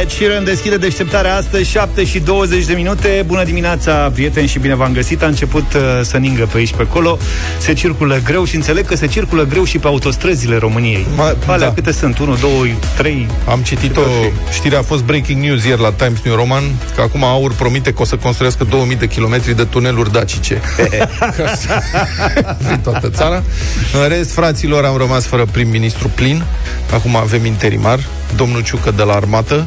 Ed Sheeran deschide deșteptarea astăzi 7 și 20 de minute. Bună dimineața, prieteni și bine v-am găsit. A început uh, să ningă pe aici pe acolo. Se circulă greu și înțeleg că se circulă greu Și pe autostrăzile României. Ma, Alea da. câte sunt? 1, 2, 3 Am citit-o, știrea a fost breaking news ieri la Times New Roman Că acum Aur promite că o să construiască 2000 de kilometri de tuneluri dacice. Prin toată țara. În rest, fraților, am rămas fără prim-ministru plin. Acum avem interimar Domnul Ciucă de la armată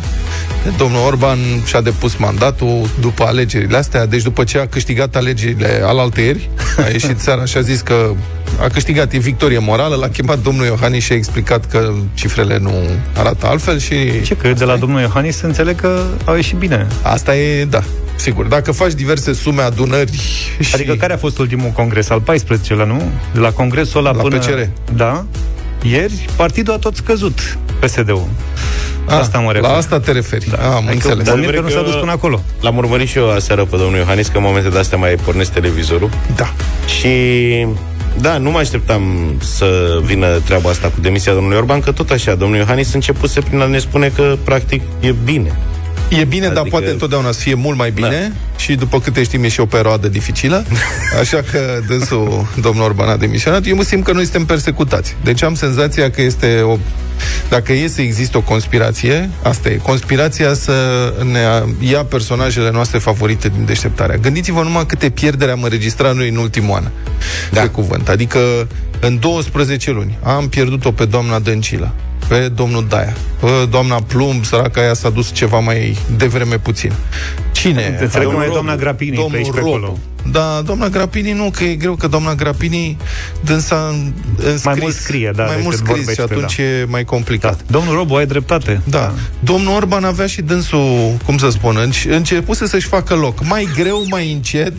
Domnul Orban și-a depus mandatul după alegerile astea, deci după ce a câștigat alegerile alaltăieri, a ieșit seara și a zis că a câștigat, e victorie morală, l-a chemat domnul Iohannis și a explicat că cifrele nu arată altfel și... Ce, că de la e? domnul Iohannis să înțeleg că au ieșit bine. Asta e, da, sigur. Dacă faci diverse sume, adunări și... Adică care a fost ultimul congres? Al 14-lea, nu? De la congresul ăla la până... PCR. Da. Ieri, partidul a tot scăzut, PSD-ul. A, asta mă refer. La asta te referi. Da. A, am adică înțeles. Dar că nu s-a dus până acolo. L-am urmărit și eu aseară pe domnul Iohannis, că în momente de astea mai pornesc televizorul. Da. Și da, nu mă așteptam să vină treaba asta cu demisia domnului Orban, că tot așa, domnul Iohannis începuse prin a ne spune că, practic, e bine. E bine, adică... dar poate întotdeauna să fie mult mai bine da. și după câte știm e și o perioadă dificilă, așa că dânsul, domnul Orban a demisionat. Eu mă simt că noi suntem persecutați. Deci am senzația că este o dacă e să există o conspirație, asta e, conspirația să ne ia personajele noastre favorite din deșteptarea. Gândiți-vă numai câte pierdere am înregistrat noi în ultimul an. Da. Pe cuvânt. Adică în 12 luni am pierdut-o pe doamna Dăncilă, pe domnul Daia, pe doamna Plumb, săraca aia s-a dus ceva mai devreme puțin. Cine? Înțeleg că mai e doamna Grapini domnul pe aici, pe acolo. Da, doamna Grapini nu, că e greu, că doamna Grapini dânsa înscris, mai mult scrie, da, mai mult scris și atunci da. e mai complicat. Da. Domnul Robo, ai dreptate. Da. da. Domnul Orban avea și dânsul, cum să spun, începuse să-și facă loc. Mai greu, mai încet,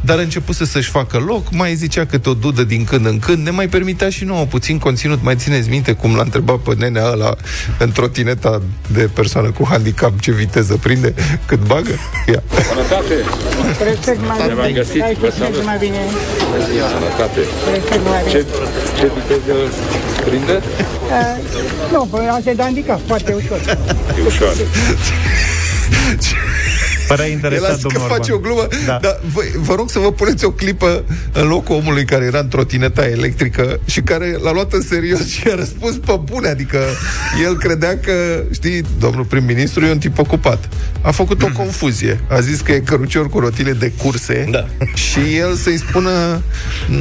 dar începuse să-și facă loc, mai zicea câte o dudă din când în când, ne mai permitea și nouă puțin conținut. Mai țineți minte cum l-a întrebat pe nenea ăla în trotineta de persoană cu handicap ce viteză prinde, cât bagă? Ia. Sănătate! mai găsit, vă salut. mai bine. Sănătate. Ce, ce viteză prinde? Uh, nu, asta e de handicap, foarte ușor. E ușor. Părea interesant, El că face o glumă, da. dar vă, vă rog să vă puneți o clipă în locul omului care era în trotineta electrică și care l-a luat în serios și a răspuns pe bune, adică el credea că, știi, domnul prim-ministru e un tip ocupat. A făcut o confuzie. A zis că e cărucior cu rotile de curse da. și el să-i spună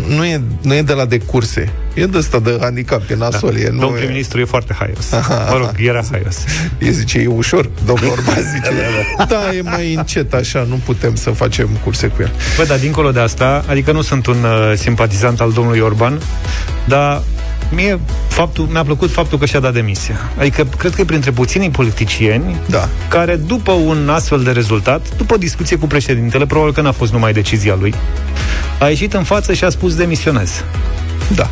nu e, nu e de la de curse, e de ăsta de handicap, e nasol. Da. E, nu domnul prim-ministru e foarte haios. Mă rog, era haios. E zice, e ușor, domnul Orban zice, da, da, e mai încet așa, nu putem să facem curse cu el. Bă, dar dincolo de asta, adică nu sunt un uh, simpatizant al domnului Orban, dar mie faptul, mi-a plăcut faptul că și-a dat demisia. Adică cred că e printre puținii politicieni da. care după un astfel de rezultat, după o discuție cu președintele, probabil că n-a fost numai decizia lui, a ieșit în față și a spus demisionez. Da.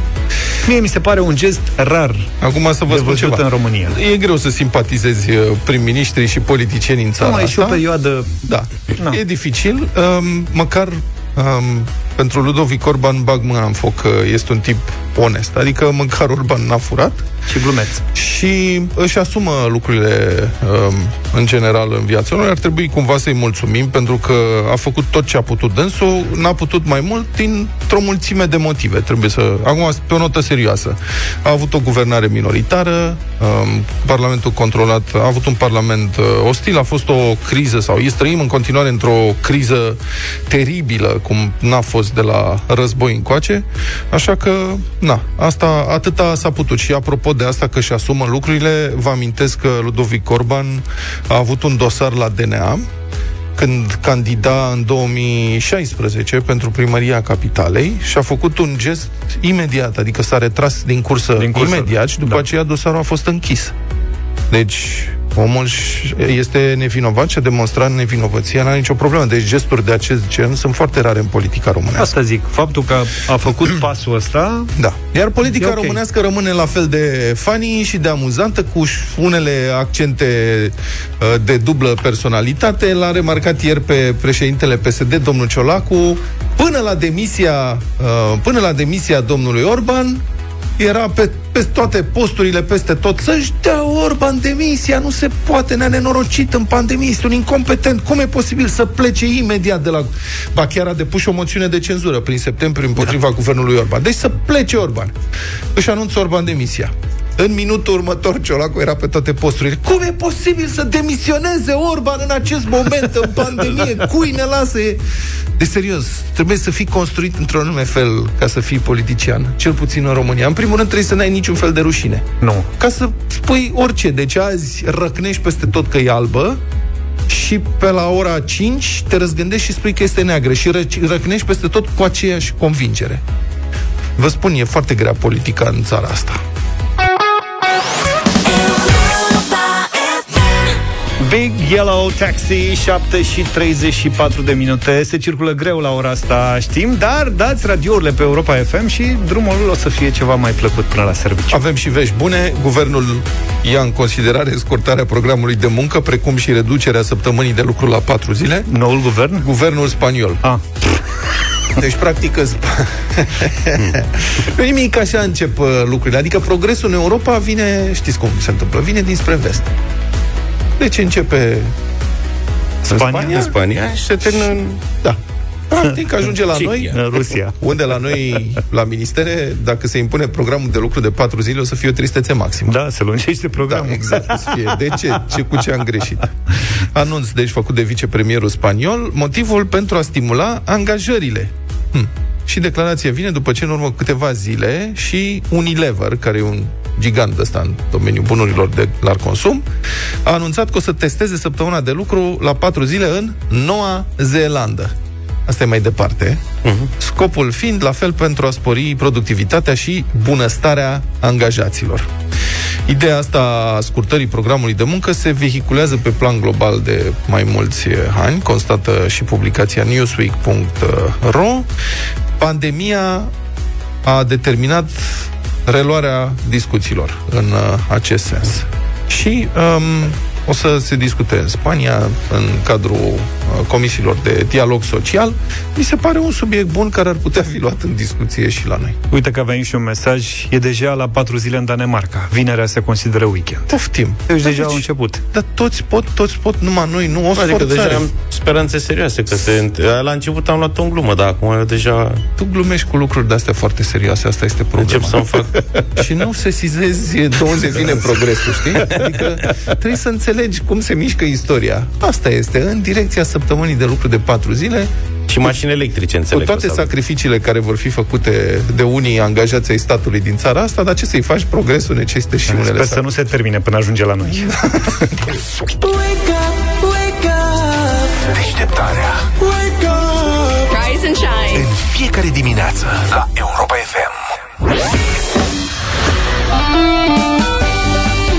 Mie mi se pare un gest rar Acum să vă spun ceva. în România. E greu să simpatizezi uh, prim-ministrii și politicieni în țara nu, asta. și o perioadă... Da. No. E dificil. Um, măcar um, pentru Ludovic Orban bag mâna în foc că este un tip onest. Adică măcar Orban n-a furat. Și glumeț. Și își asumă lucrurile um, în general în viața lor. Ar trebui cumva să-i mulțumim pentru că a făcut tot ce a putut dânsul, n-a putut mai mult dintr-o mulțime de motive. Trebuie să... Acum, pe o notă serioasă. A avut o guvernare minoritară, um, Parlamentul controlat, a avut un parlament uh, ostil, a fost o criză sau e trăim în continuare într-o criză teribilă, cum n-a fost de la război încoace, așa că Na, asta, atâta s-a putut. Și apropo de asta că și asumă lucrurile, vă amintesc că Ludovic Orban a avut un dosar la DNA când candida în 2016 pentru primăria capitalei și a făcut un gest imediat, adică s-a retras din cursă, din cursă imediat și după da. aceea dosarul a fost închis. Deci, omul este nevinovat și a demonstrat nevinovăția, n-are nicio problemă. Deci gesturi de acest gen sunt foarte rare în politica românească. Asta zic, faptul că a făcut pasul ăsta... Da. Iar politica okay. românească rămâne la fel de funny și de amuzantă, cu unele accente uh, de dublă personalitate. L-a remarcat ieri pe președintele PSD, domnul Ciolacu, până la demisia, uh, până la demisia domnului Orban, era pe, pe toate posturile, peste tot, să-și dea Orban demisia, nu se poate, ne-a nenorocit în pandemie, este un incompetent, cum e posibil să plece imediat de la... Ba chiar a depus o moțiune de cenzură prin septembrie împotriva da. guvernului Orban. Deci să plece Orban. Își anunță Orban demisia. În minutul următor, Ciolacu era pe toate posturile. Cum e posibil să demisioneze Orban în acest moment, în pandemie? Cui ne lasă? E... De serios, trebuie să fii construit într-un anume fel ca să fii politician, cel puțin în România. În primul rând trebuie să n-ai niciun fel de rușine. Nu. Ca să spui orice. Deci azi răcnești peste tot că e albă, și pe la ora 5 te răzgândești și spui că este neagră și răcnești peste tot cu aceeași convingere. Vă spun, e foarte grea politica în țara asta. Big Yellow Taxi, 7 și 34 de minute. Se circulă greu la ora asta, știm, dar dați radiourile pe Europa FM și drumul o să fie ceva mai plăcut până la serviciu. Avem și vești bune. Guvernul ia în considerare scurtarea programului de muncă, precum și reducerea săptămânii de lucru la 4 zile. Noul guvern? Guvernul spaniol. Ah. Deci, practic, nu nimic așa încep uh, lucrurile. Adică progresul în Europa vine, știți cum se întâmplă, vine dinspre vest. Deci începe Spania, în Spania, Spania și se termină în... Da. Practic ajunge la noi În Rusia Unde la noi, la ministere Dacă se impune programul de lucru de patru zile O să fie o tristețe maximă Da, se lungește programul da, exact, o să fie. De ce? ce? Cu ce am greșit? Anunț, deci, făcut de vicepremierul spaniol Motivul pentru a stimula angajările hm. Și declarația vine după ce în urmă câteva zile Și Unilever, care e un gigant ăsta în domeniul bunurilor de larg consum, a anunțat că o să testeze săptămâna de lucru la patru zile în Noua Zeelandă. Asta e mai departe. Uh-huh. Scopul fiind, la fel, pentru a spori productivitatea și bunăstarea angajaților. Ideea asta a scurtării programului de muncă se vehiculează pe plan global de mai mulți ani, constată și publicația newsweek.ro. Pandemia a determinat reluarea discuțiilor în uh, acest sens. Și um, o să se discute în Spania, în cadrul uh, comisiilor de dialog social. Mi se pare un subiect bun care ar putea fi luat în discuție și la noi. Uite că avem și un mesaj. E deja la patru zile în Danemarca. Vinerea se consideră weekend. Poftim. Deci da, deja deci, au început. Dar toți pot, toți pot, numai noi, nu o Adică forțare. deja am speranțe serioase. Că se, la început am luat o glumă, dar acum eu deja... Tu glumești cu lucruri de-astea foarte serioase, asta este problema. Încep să-mi fac... și nu se sizezi 20 zile progresul, știi? Adică trebuie să înțelegi înțelegi cum se mișcă istoria. Asta este, în direcția săptămânii de lucru de patru zile, și mașini electrice, înțeleg. Cu toate sacrificiile care vor fi făcute de unii angajați ai statului din țara asta, dar ce să-i faci? Progresul necesită și unele Sper să nu se termine până ajunge la noi. Deșteptarea Rise and shine În fiecare dimineață la Europa FM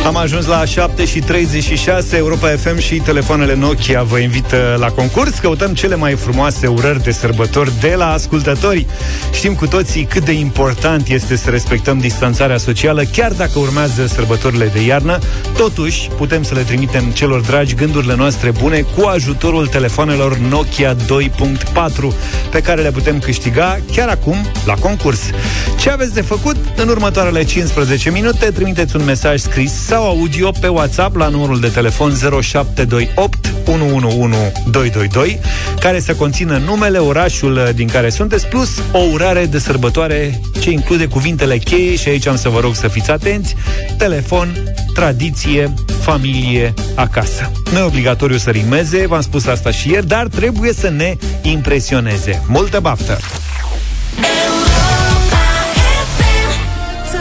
am ajuns la 7 și 36 Europa FM și telefoanele Nokia vă invită la concurs. Căutăm cele mai frumoase urări de sărbători de la ascultători. Știm cu toții cât de important este să respectăm distanțarea socială, chiar dacă urmează sărbătorile de iarnă. Totuși, putem să le trimitem celor dragi gândurile noastre bune cu ajutorul telefonelor Nokia 2.4 pe care le putem câștiga chiar acum la concurs. Ce aveți de făcut? În următoarele 15 minute trimiteți un mesaj scris sau audio pe WhatsApp la numărul de telefon 0728 111222 care să conțină numele, orașul din care sunteți plus o urare de sărbătoare ce include cuvintele cheie și aici am să vă rog să fiți atenți telefon, tradiție, familie, acasă. Nu e obligatoriu să rimeze, v-am spus asta și ieri, dar trebuie să ne impresioneze. Multă baftă!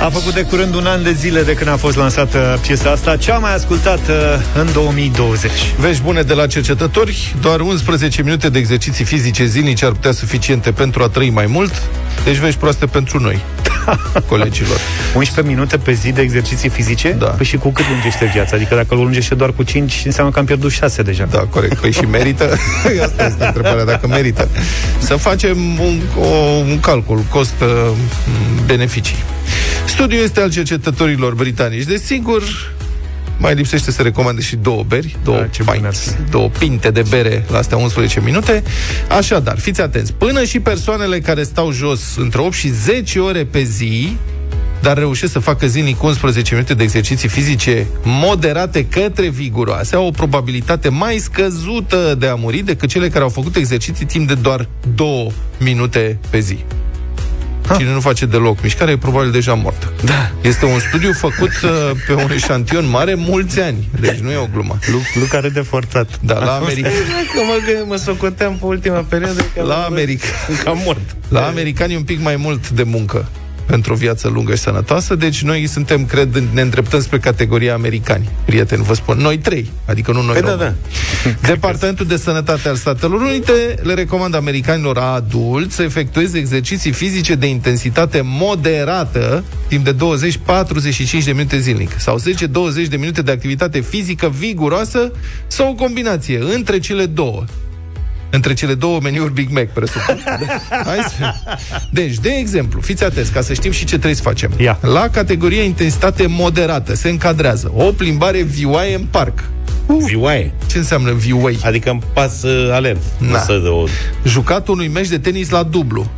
A făcut de curând un an de zile de când a fost lansată piesa asta, cea mai ascultată în 2020. Vești bune de la cercetători, doar 11 minute de exerciții fizice zilnice ar putea suficiente pentru a trăi mai mult, deci vești proaste pentru noi, colegilor. 11 minute pe zi de exerciții fizice? Da. Păi și cu cât lungește viața? Adică dacă îl lungește doar cu 5, înseamnă că am pierdut 6 deja. Da, corect. Păi și merită? Asta este întrebarea, dacă merită. Să facem un, o, un calcul, cost-beneficii. Studiul este al cercetătorilor britanici. Desigur, mai lipsește să recomande și două beri, două, da, pints, două pinte de bere la astea 11 minute. Așadar, fiți atenți, până și persoanele care stau jos între 8 și 10 ore pe zi dar reușesc să facă zilnic 11 minute de exerciții fizice moderate către viguroase, au o probabilitate mai scăzută de a muri decât cele care au făcut exerciții timp de doar 2 minute pe zi. Ha. Cine nu face deloc mișcare e probabil deja mort. Da. Este un studiu făcut uh, pe un eșantion mare mulți ani. Deci nu e o glumă. Luca de forțat. Da, la America. Că mă, mă socoteam pe ultima perioadă. La America. Cam mort. La americani un pic mai mult de muncă pentru o viață lungă și sănătoasă, deci noi suntem, cred, ne îndreptăm spre categoria americani. Prieteni, vă spun, noi trei, adică nu noi Păi da, da. Departamentul de Sănătate al Statelor Unite le recomandă americanilor adulți să efectueze exerciții fizice de intensitate moderată timp de 20-45 de minute zilnic sau 10-20 de minute de activitate fizică viguroasă sau o combinație între cele două între cele două meniuri Big Mac, presupun. Hai să... Deci, de exemplu, fiți atenți, ca să știm și ce trebuie să facem. Ia. La categoria intensitate moderată se încadrează o plimbare vioaie în parc. Vioaie. Ce înseamnă vioai? Adică îmi pas uh, alert. Da. Nu să o... Jucatul unui meci de tenis la dublu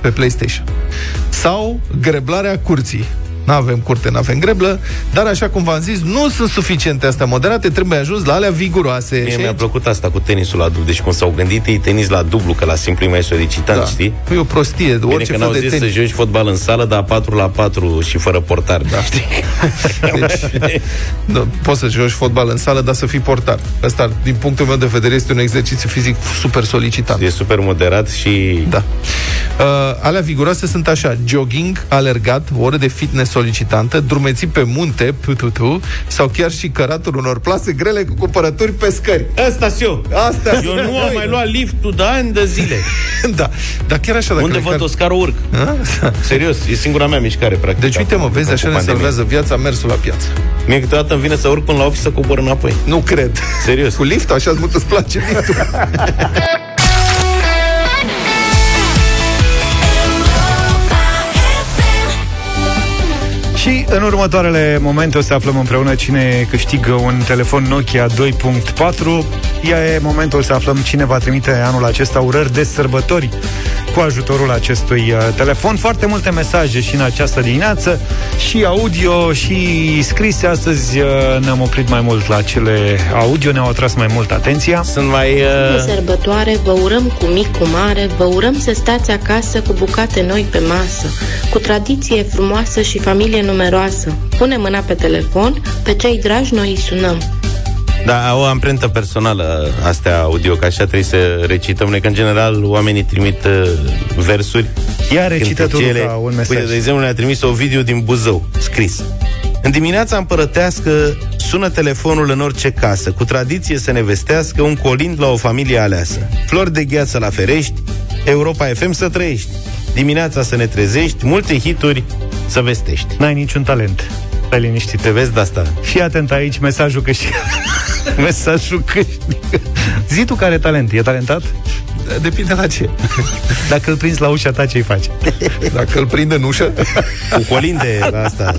pe PlayStation. Sau greblarea curții. Nu avem curte, nu avem greblă, dar așa cum v-am zis, nu sunt suficiente astea moderate, trebuie ajuns la alea viguroase. Mie Și mi-a aici- plăcut asta cu tenisul la dublu. Deci cum s-au gândit ei tenis la dublu, că la simplu e mai solicitant, da. știi? E o prostie, Bine orice că n-au fel de zis tenis. să joci fotbal în sală, dar 4 la 4 și fără portar. Da. Știi? Deci, da, poți să joci fotbal în sală, dar să fii portar. Asta, din punctul meu de vedere, este un exercițiu fizic super solicitant. E super moderat și... Da. Uh, alea viguroase sunt așa, jogging, alergat, o oră de fitness solicitantă, drumeții pe munte, pututu, sau chiar și căratul unor plase grele cu cumpărături pe scări. Asta eu. Asta Eu nu am mai luat liftul de ani de zile. da, dar chiar așa, dacă Unde le văd car- Oscar urc? A? Serios, e singura mea mișcare, practic. Deci uite mă, acum, vezi, cu așa ne pandemia. salvează viața mersul la piață. Mie câteodată îmi vine să urc până la office să cobor înapoi. Nu cred. Serios. Cu lift, așa mult îți place liftul. în următoarele momente o să aflăm împreună cine câștigă un telefon Nokia 2.4. E momentul să aflăm cine va trimite anul acesta urări de sărbători cu ajutorul acestui uh, telefon. Foarte multe mesaje și în această dimineață, și audio, și scrise. Astăzi uh, ne-am oprit mai mult la cele audio, ne-au atras mai mult atenția. Sunt mai... De Uh... sărbătoare vă urăm cu mic, cu mare, vă urăm să stați acasă cu bucate noi pe masă, cu tradiție frumoasă și familie numeroasă. Pune mâna pe telefon, pe cei dragi noi îi sunăm. Da, au o amprentă personală astea audio, că așa trebuie să recităm noi, că în general oamenii trimit uh, versuri. Ia recită tu, cântecele. Luca, un mesaj. Uite, de exemplu, ne-a trimis o video din Buzău, scris. În dimineața împărătească sună telefonul în orice casă, cu tradiție să ne vestească un colind la o familie aleasă. Flori de gheață la ferești, Europa FM să trăiești. Dimineața să ne trezești, multe hituri să vestești. N-ai niciun talent. Stai liniștit. Te vezi de asta? Fii atent aici, mesajul câștigă. mesajul câștigă. Zi tu care talent. E talentat? Depinde la ce. Dacă îl prinzi la ușa ta, ce-i faci? Dacă îl prinde în ușă, Cu colinde la asta.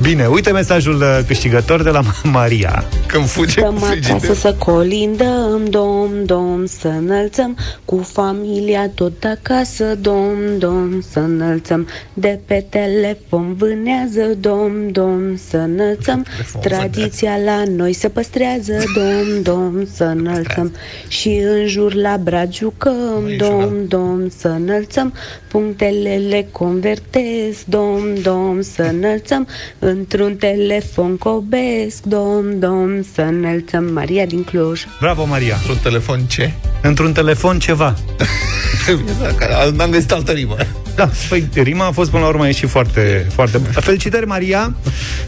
Bine, uite mesajul uh, câștigător de la Maria. când fuge Stăm cu acasă frigider. să colindăm, dom, dom, să înălțăm Cu familia tot acasă, dom, dom, să înălțăm De pe telefon vânează, dom, dom, să înălțăm Tradiția la noi se păstrează, dom, dom, să înălțăm Și în jur la brad jucăm, dom, dom, să înălțăm Punctele le convertesc, dom, dom, să înălțăm Într-un telefon cobesc, dom, dom, să înălțăm Maria din Cluj. Bravo, Maria. Un telefon ce? Într-un telefon ceva. N-am găsit altă rimă. Da, păi rima a fost până la urmă ieșit foarte, foarte bună. Felicitări, Maria!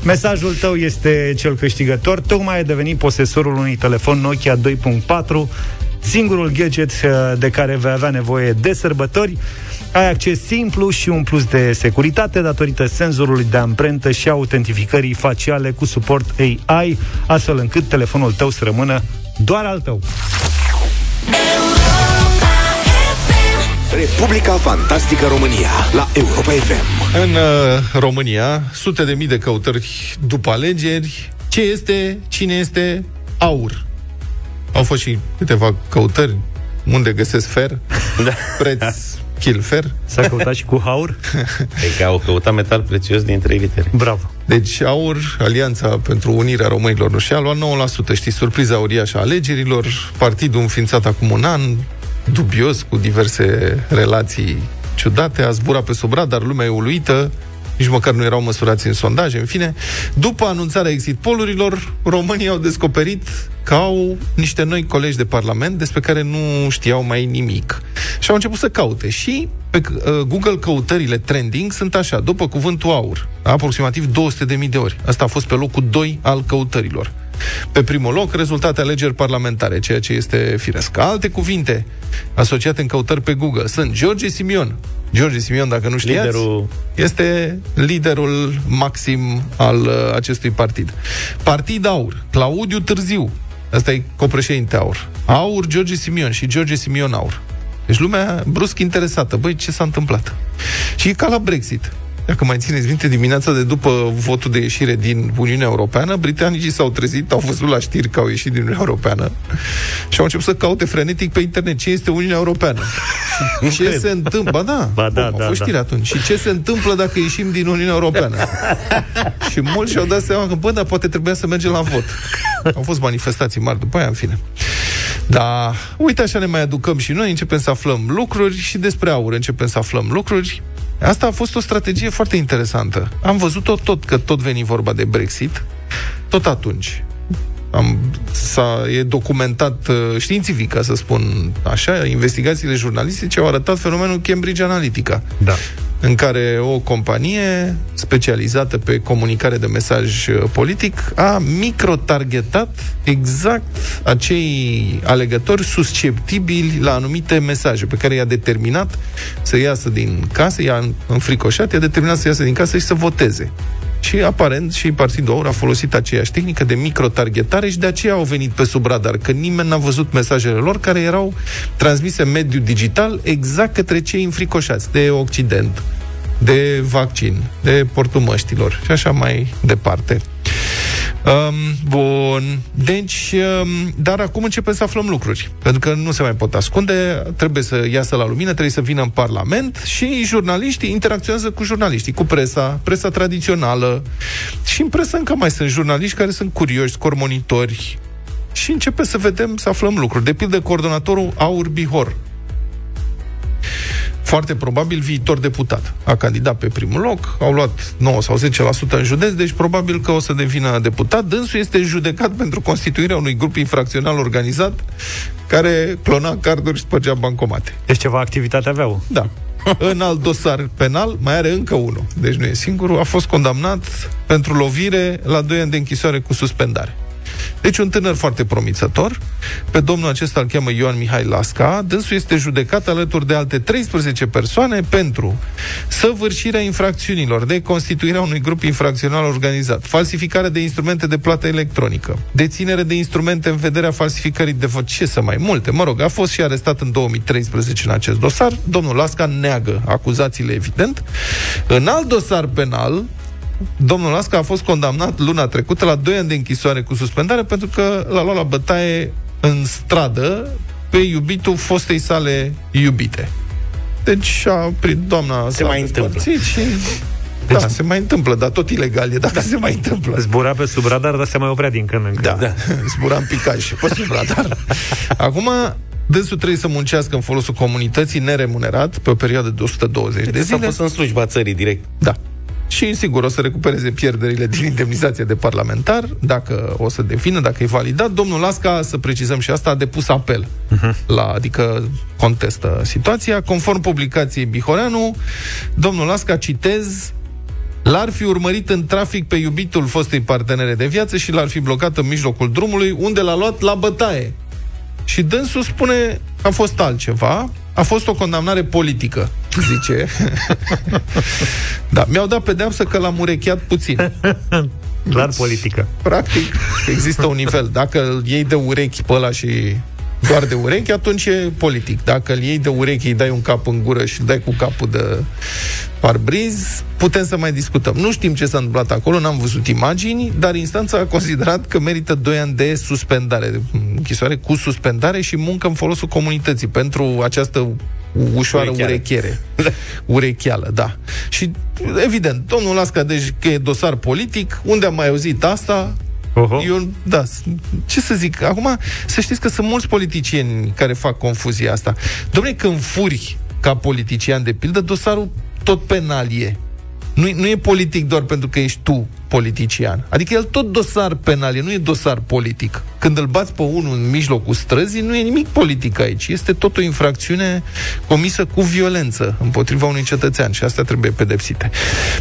Mesajul tău este cel câștigător. Tocmai ai devenit posesorul unui telefon Nokia 2.4, singurul gadget uh, de care vei avea nevoie de sărbători. Ai acces simplu și un plus de securitate datorită senzorului de amprentă și autentificării faciale cu suport AI, astfel încât telefonul tău să rămână doar al tău. Republica Fantastică România la Europa FM. În uh, România, sute de mii de căutări după alegeri. Ce este, cine este aur? Au fost și câteva căutări unde găsesc fer, Da. preț Kilfer. S-a căutat și cu haur? E că au căutat metal prețios din trei litere. Bravo. Deci AUR, Alianța pentru Unirea Românilor, nu și a luat 9%. Știi, surpriza uriașă a alegerilor, partidul înființat acum un an, dubios, cu diverse relații ciudate, a zburat pe sub radar, lumea e uluită, nici măcar nu erau măsurați în sondaje, în fine. După anunțarea exit polurilor, românii au descoperit că au niște noi colegi de parlament despre care nu știau mai nimic. Și au început să caute. Și pe uh, Google căutările trending sunt așa, după cuvântul aur, aproximativ 200.000 de ori. Asta a fost pe locul 2 al căutărilor. Pe primul loc, rezultate alegeri parlamentare, ceea ce este firesc. Alte cuvinte asociate în căutări pe Google sunt George Simion. George Simion, dacă nu știați, Liderul... este liderul maxim al uh, acestui partid. Partid Aur, Claudiu Târziu, ăsta e copreședinte Aur. Aur, George Simion și George Simion Aur. Deci lumea brusc interesată. Băi, ce s-a întâmplat? Și e ca la Brexit. Dacă mai țineți minte, dimineața de după votul de ieșire din Uniunea Europeană, britanicii s-au trezit, au văzut la știri că au ieșit din Uniunea Europeană și au început să caute frenetic pe internet ce este Uniunea Europeană. Și ce se întâmplă? Ba da, Ba da, au da, fost da. știri atunci. Și ce se întâmplă dacă ieșim din Uniunea Europeană? și mulți și-au dat seama că, bă, dar poate trebuia să mergem la vot. Au fost manifestații mari după aia, în fine. Da, uite așa ne mai aducăm și noi, începem să aflăm lucruri și despre aur începem să aflăm lucruri. Asta a fost o strategie foarte interesantă. Am văzut-o tot, că tot veni vorba de Brexit, tot atunci. Am, s-a, e documentat uh, științific, ca să spun așa, investigațiile jurnalistice au arătat fenomenul Cambridge Analytica Da. în care o companie specializată pe comunicare de mesaj uh, politic a microtargetat exact acei alegători susceptibili la anumite mesaje pe care i-a determinat să iasă din casă, i-a înfricoșat, i-a determinat să iasă din casă și să voteze. Și aparent și Partidul Aur a folosit aceeași tehnică de microtargetare și de aceea au venit pe sub radar, că nimeni n-a văzut mesajele lor care erau transmise în mediul digital exact către cei înfricoșați de Occident, de vaccin, de portul măștilor și așa mai departe. Um, bun. Deci, um, dar acum începem să aflăm lucruri. Pentru că nu se mai pot ascunde, trebuie să iasă la lumină, trebuie să vină în Parlament și jurnaliștii interacționează cu jurnaliștii, cu presa, presa tradițională. Și în presă încă mai sunt jurnaliști care sunt curioși, scormonitori. Și începe să vedem, să aflăm lucruri. De pildă, coordonatorul Aur Bihor, foarte probabil viitor deputat. A candidat pe primul loc, au luat 9 sau 10% în județ, deci probabil că o să devină deputat. Dânsul este judecat pentru constituirea unui grup infracțional organizat care clona carduri și spărgea bancomate. Deci ceva activitate aveau. Da. În alt dosar penal mai are încă unul. Deci nu e singurul. A fost condamnat pentru lovire la 2 ani de închisoare cu suspendare. Deci un tânăr foarte promițător. Pe domnul acesta îl cheamă Ioan Mihai Lasca. Dânsul este judecat alături de alte 13 persoane pentru săvârșirea infracțiunilor de constituirea unui grup infracțional organizat, falsificarea de instrumente de plată electronică, deținere de instrumente în vederea falsificării de vot, ce să mai multe. Mă rog, a fost și arestat în 2013 în acest dosar. Domnul Lasca neagă acuzațiile, evident. În alt dosar penal, Domnul Lasca a fost condamnat luna trecută la 2 ani de închisoare cu suspendare pentru că l-a luat la bătaie în stradă pe iubitul fostei sale iubite. Deci a prin doamna Se s-a mai întâmplă. despărțit Și... Deci... Da, se mai întâmplă, dar tot ilegal e, dacă se mai întâmplă. Zbura pe sub radar, dar se mai oprea din când în când. Da, da. zbura în picaj pe sub radar. Acum, dânsul trebuie să muncească în folosul comunității neremunerat pe o perioadă de 120 de Deci s-a zile. pus în slujba țării direct. Da. Și, sigur, o să recupereze pierderile din indemnizația de parlamentar, dacă o să devină, dacă e validat. Domnul Lasca, să precizăm și asta, a depus apel, uh-huh. la, adică contestă situația. Conform publicației Bihoreanu, domnul Lasca, citez, L-ar fi urmărit în trafic pe iubitul fostei partenere de viață și l-ar fi blocat în mijlocul drumului, unde l-a luat la bătaie. Și dânsul spune, a fost altceva, a fost o condamnare politică, zice. da, mi-au dat pedeapsă că l-am urecheat puțin. Clar politică. Practic, există un nivel. Dacă îl iei de urechi pe ăla și doar de urechi, atunci e politic. Dacă îl iei de urechi, îi dai un cap în gură și îl dai cu capul de parbriz, putem să mai discutăm. Nu știm ce s-a întâmplat acolo, n-am văzut imagini, dar instanța a considerat că merită 2 ani de suspendare, de închisoare cu suspendare și muncă în folosul comunității pentru această ușoară Urecheală. urechere. Urecheală, da. Și, evident, domnul Lasca, deci că e dosar politic, unde am mai auzit asta, Oho. eu, da, s- ce să zic, acum să știți că sunt mulți politicieni care fac confuzia asta. Dom'le, când furi ca politician, de pildă, dosarul tot penal e. Nu, nu e politic doar pentru că ești tu politician. Adică el tot dosar penal e, nu e dosar politic. Când îl bați pe unul în mijlocul străzii, nu e nimic politic aici. Este tot o infracțiune comisă cu violență împotriva unui cetățean și asta trebuie pedepsite.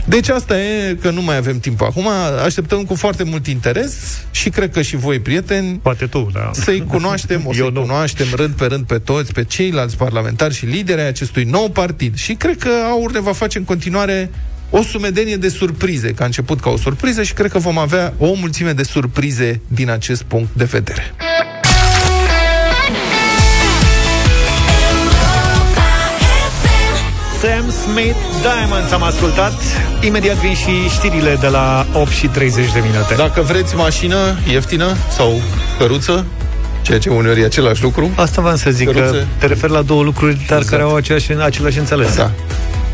Deci asta e că nu mai avem timp acum. Așteptăm cu foarte mult interes și cred că și voi, prieteni, Poate tu, da. să-i cunoaștem, o Eu să-i nu. cunoaștem rând pe rând pe toți, pe ceilalți parlamentari și lideri ai acestui nou partid. Și cred că AUR ne va face în continuare o sumedenie de surprize, că a început ca o surpriză și cred că vom avea o mulțime de surprize din acest punct de vedere. Sam Smith Diamonds am ascultat. Imediat vin și știrile de la 8 și 30 de minute. Dacă vreți mașină ieftină sau căruță, ceea ce uneori e același lucru, Asta v-am să zic, că Căruțe. te referi la două lucruri, dar Exact. care au același, același înțeles. da.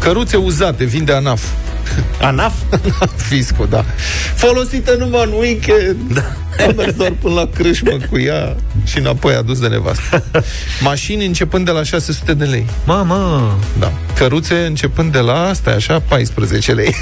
Căruțe uzate, vinde ANAF. ANAF? Fisco, da. Folosită numai în weekend. Da. Am mers doar până la crâșmă cu ea și înapoi adus de nevastă. Mașini începând de la 600 de lei. Mamă! Da. Căruțe începând de la, asta așa, 14 lei.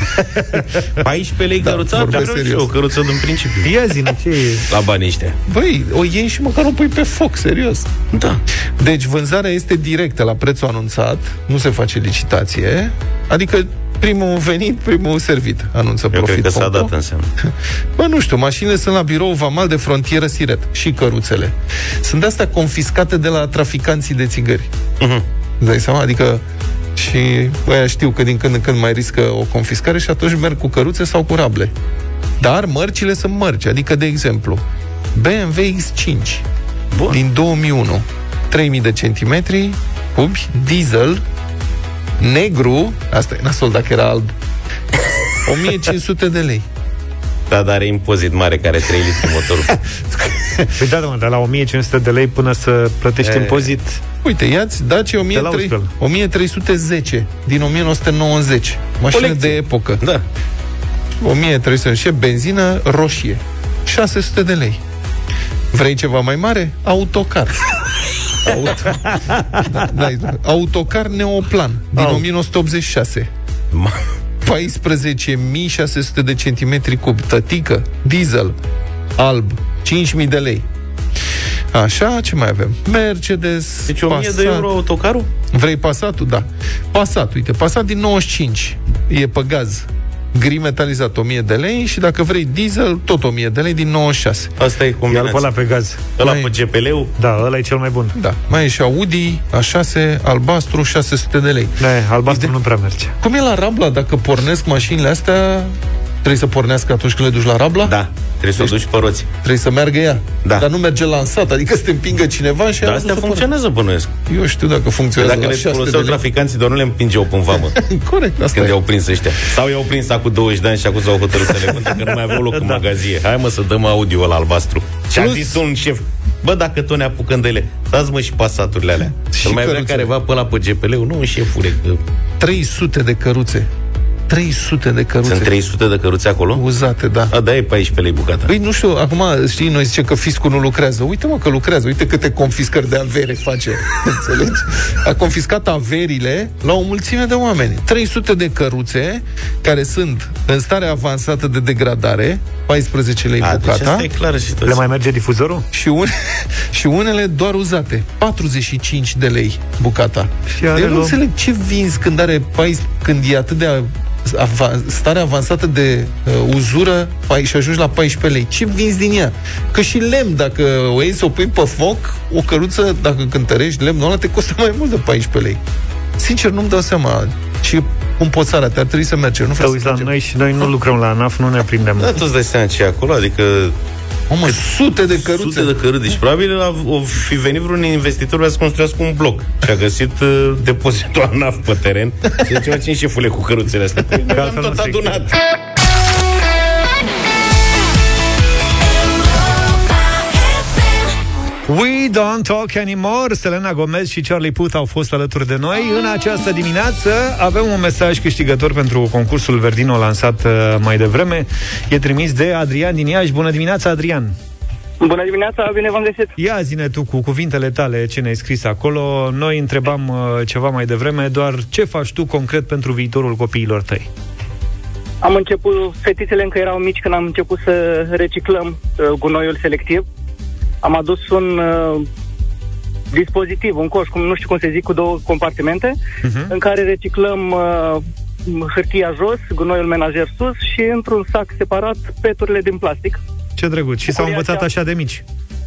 14 lei Da, căruța? vorbesc Dar nu serios. știu, o căruță din principiu. Ia zi ce e? La banii ăștia. Băi, o iei și măcar o pui pe foc, serios. Da. Deci vânzarea este directă la prețul anunțat, nu se face licitație, adică primul venit, primul servit, anunță Eu profit. cred că s-a dat înseamnă. Bă, nu știu, mașinile sunt la birou vamal de frontieră Siret și căruțele. Sunt de astea confiscate de la traficanții de țigări. Mhm. Îți dai seama? Adică și ăia știu că din când în când mai riscă o confiscare și atunci merg cu căruțe sau cu rable. Dar mărcile sunt mărci. Adică, de exemplu, BMW X5 Bun. din 2001, 3000 de centimetri cubi, diesel, negru, asta e nasol dacă era alb, 1500 de lei. Da, dar are impozit mare care 3 litri motorul. Păi da, mă, de la 1500 de lei până să plătești E. impozit. Uite, ia-ți Dacia Te lauzi 1300, pe el. 1310 din 1990. Mașină Colecție. de epocă. Da. 1300 și benzină roșie. 600 de lei. Vrei ceva mai mare? Autocar. Auto... da, da, autocar Neoplan din Au. 1986. Ma- 14.600 de centimetri cub, tătică, diesel, alb, 5.000 de lei. Așa, ce mai avem? Mercedes, Deci 1000 de Passat. euro autocarul? Vrei Passatul? Da. Passat, uite, Passat din 95. E pe gaz. Gri metalizat 1000 de lei și dacă vrei diesel, tot 1000 de lei din 96. Asta e Ia-l pe combinația. ăla pe gaz. Ăla Mai- pe GPL-ul? Da, ăla e cel mai bun. Da. Mai e și Audi A6 albastru 600 de lei. Da, albastru Ide- nu prea merge. Cum e la Rabla? Dacă pornesc mașinile astea, trebuie să pornească atunci când le duci la Rabla? Da. Trebuie să o duci pe roți. Trebuie să meargă ea. Da. Dar nu merge lansat, adică să te împingă cineva și Dar ea astea să funcționează, bănuiesc. pornească. Eu știu dacă funcționează Dacă la le 600 de foloseau lei. traficanții, doar nu le împingeau pe vamă. Corect, asta Când e. i-au prins ăștia. Sau i-au prins acum 20 de ani și acum s-au hotărât să le vândă, că nu mai aveau loc în magazie. Hai mă să dăm audio la albastru. Și a Plus- zis un șef, bă, dacă tot ne apucăm de ele, dați mă și pasaturile alea. Și Și mai vrea căruțele. careva pe la pe GPL-ul, nu, șefule, că 300 de căruțe. 300 de căruțe. sunt 300 de căruțe acolo. Uzate, da. A, da, e 14 lei bucata. Păi nu știu, acum știi, noi zicem că fiscul nu lucrează. Uite mă că lucrează, uite câte confiscări de avere face. Înțelegi? A confiscat averile la o mulțime de oameni. 300 de căruțe care sunt în stare avansată de degradare, 14 lei A, deci bucata. asta e clar și tot. Le mai merge difuzorul? Și, un, și unele doar uzate 45 de lei bucata Și are Eu nu luăm- înțeleg ce vinzi când are pais, Când e atât de ava, stare avansată de uh, uzură pai, Și ajungi la 14 lei Ce vinzi din ea? Că și lemn Dacă o iei să o pui pe foc O căruță, dacă cântărești lemnul ăla Te costă mai mult de 14 lei Sincer, nu-mi dau seama Și cum poțarea, te-ar trebui să mergem Nu Te vreau uiți să la mergem. noi și noi nu lucrăm la ANAF, nu ne prindem. Da, tu îți dai seama ce e acolo, adică Mamă, sute de căruțe. Sute de căruți. Deci probabil a, o fi venit vreun investitor vrea să construiască un bloc. Și a găsit uh, depozitul ANAF pe teren. Și zice, mă, țin șefule cu căruțele astea. Păi, noi am altfel tot nu se We don't talk anymore Selena Gomez și Charlie Puth au fost alături de noi În această dimineață avem un mesaj câștigător pentru concursul Verdino lansat uh, mai devreme E trimis de Adrian din Iași Bună dimineața, Adrian! Bună dimineața, bine v-am găsit! Ia zine tu cu cuvintele tale ce ne-ai scris acolo Noi întrebam uh, ceva mai devreme Doar ce faci tu concret pentru viitorul copiilor tăi? Am început, fetițele încă erau mici când am început să reciclăm uh, gunoiul selectiv. Am adus un uh, dispozitiv, un coș, cum nu știu cum se zic, cu două compartimente, uh-huh. în care reciclăm uh, hârtia jos, gunoiul menajer sus și într-un sac separat peturile din plastic. Ce drăguț! Și s-au Bucuria învățat cea- așa de mici.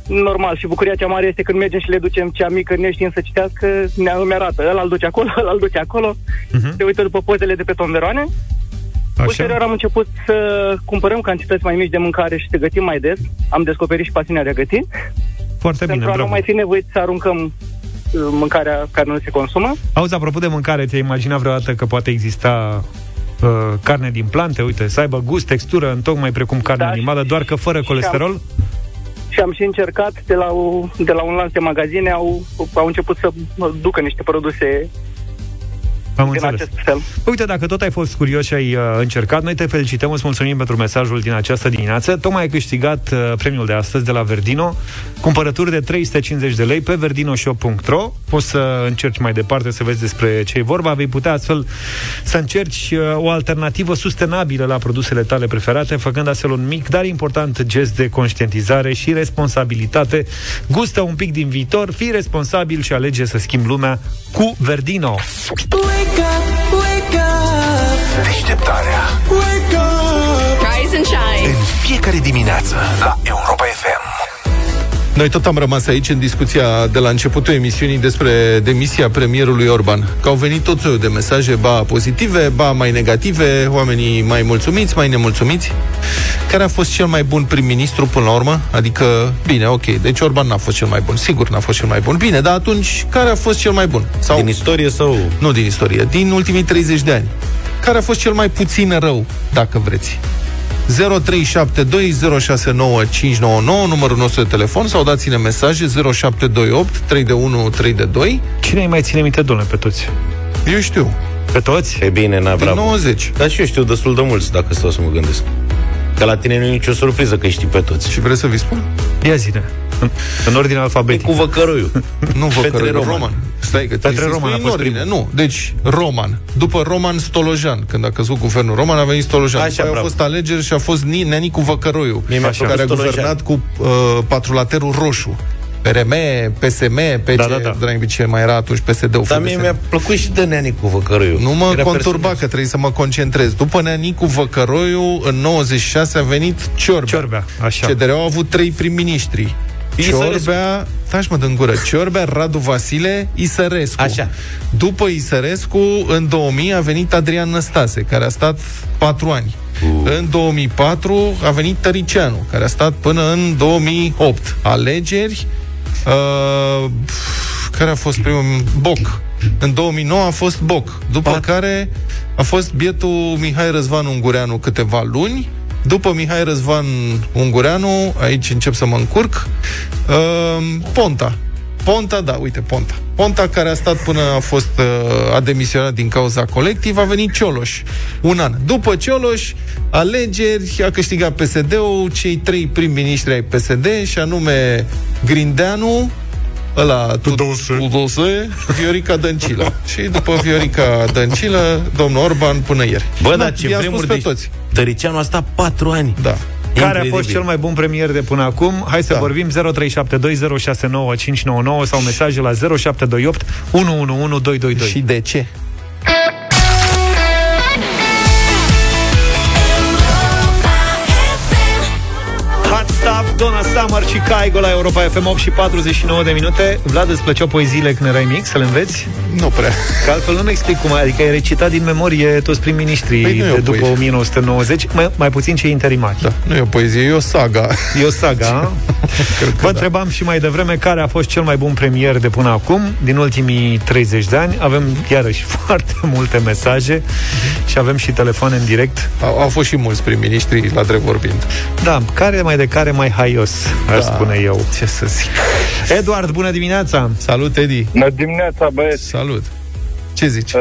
Normal, și bucuria cea mare este când mergem și le ducem cea mică neștiind să citească, ne îmi arată, ăla îl duce acolo, ăla îl duce acolo, Mhm. se uită după pozele de pe tomberoane. Ulterior Așa? am început să cumpărăm cantități mai mici de mâncare și să gătim mai des. Am descoperit și pasiunea de a găti. Foarte bine, pentru a nu bravo mai fi nevoit să aruncăm uh, mâncarea care nu se consumă. Auzi, apropo de mâncare, ți-ai imaginat vreodată că poate exista uh, carne din plante, uite, să aibă gust, textură, în tocmai precum carne Da, animală, doar că fără colesterol? Și am și încercat de la, o, de la un lanț de magazine, au, au început să ducă niște produse Am din înțeles. acest fel. Uite, dacă tot ai fost curios și ai uh, încercat, noi te felicităm, îți mulțumim pentru mesajul din această dimineață. Tocmai ai câștigat uh, premiul de astăzi de la Verdino, cumpărături de 350 de lei pe verdinoshop.ro. Poți să încerci mai departe să vezi despre ce e vorba. Vei putea astfel să încerci uh, o alternativă sustenabilă la produsele tale preferate, făcând astfel un mic, dar important gest de conștientizare și responsabilitate. Gustă un pic din viitor, fii responsabil și alege să schimbi lumea cu Verdino. Deșteptarea. Rise and shine. În fiecare dimineață La Europa FM Noi tot am rămas aici în discuția de la începutul emisiunii despre demisia premierului Orban. Că au venit tot soiul de mesaje, ba pozitive, ba mai negative, oamenii mai mulțumiți, mai nemulțumiți. Care a fost cel mai bun prim-ministru până la urmă? Adică, bine, ok, deci Orban n-a fost cel mai bun. Sigur n-a fost cel mai bun. Bine, dar atunci, care a fost cel mai bun? Sau... Din istorie sau... Nu din istorie, din ultimii 30 de ani. Care a fost cel mai puțin rău, dacă vreți? 0372069599 numărul nostru de telefon sau dați-ne mesaje 0728 3 de 1 3 de 2. Cine îi mai ține minte, domnule, pe toți? Eu știu, Pe toți? E bine, na, din bravo. 90. Dar și eu știu destul de mulți, dacă stau să mă gândesc. Că la tine nu e nicio surpriză că îi știi pe toți. Și vreți să vi spun? Ia zine. În, în ordine E alfabetică. cu văcăruiul. Nu vă Petre căre, Roman. Roman. Stai că Petre trebuie să Roman a spui în fost ordine. primul. Nu, deci Roman. După Roman Stolojan. Când a căzut guvernul Roman, a venit Stolojan. Așa, După aia au bravo. fost alegeri și a fost Ni- Nenicu Văcăroiu, Mie mi-a care a plăcut Stolojan. guvernat cu uh, patrulaterul roșu. PRM, PSM, PC, Da, da, da. dragi, ce mai era atunci PSD-ul. Dar mie FDS. mi-a plăcut și de Neanicu Văcăruiu. Nu mă Era conturba personaj. că trebuie să mă concentrez. După Neanicu Văcăroiu, în 96 a venit Ciorbea. Ciorbea, așa. CDR au avut trei prim-ministri. Isărescu. Ciorbea, taci mă din gură, Ciorbea, Radu Vasile, Isărescu. Așa. După Isărescu, în 2000 a venit Adrian Năstase, care a stat patru ani. Uh. În 2004 a venit Tăricianu, care a stat până în 2008. Alegeri, uh, care a fost primul? Boc. În 2009 a fost Boc. După Pat- care a fost bietul Mihai Răzvan Ungureanu câteva luni. După Mihai Răzvan Ungureanu, aici încep să mă încurc, uh, Ponta. Ponta, da, uite, Ponta. Ponta care a stat până a fost uh, a demisionat din cauza colectiv, a venit Cioloș. Un an. După Cioloș, alegeri, a câștigat PSD-ul, cei trei prim-ministri ai PSD, și anume Grindeanu, ăla Tudose, Tudose Viorica Dăncilă. și după Viorica Dăncilă, domnul Orban până ieri. Bă, Nu, dar ce i-am spus vremuri pe de... toți. Tăricianu a stat patru ani. Da. Care a Incredibil. fost cel mai bun premier de până acum? Hai să Da. vorbim 0372069599 sau mesaje la 0728 111222. Și de ce? Donna Summer, Chicago la Europa FM 8 și 49 de minute. Vlad, îți plăceau poeziile când erai mic, să le înveți? Nu prea. Că altfel nu-mi explic cum, adică ai recitat din memorie toți prim-ministrii Păi nu e o de după poezie. 1990, mai, mai puțin cei interimari. Da, nu e o poezie, e o saga. E o saga, a? Cred că Vă da. întrebam și mai devreme care a fost cel mai bun premier de până acum, din ultimii 30 de ani. Avem iarăși foarte multe mesaje și avem și telefon în direct. Au, au fost și mulți prim-ministri la drept vorbind. Da, care mai de care mai haios? aș da. spune eu. Ce să zic. Eduard, bună dimineața! Salut, Edi! Bună dimineața, băieți! Salut! Ce zici? Uh,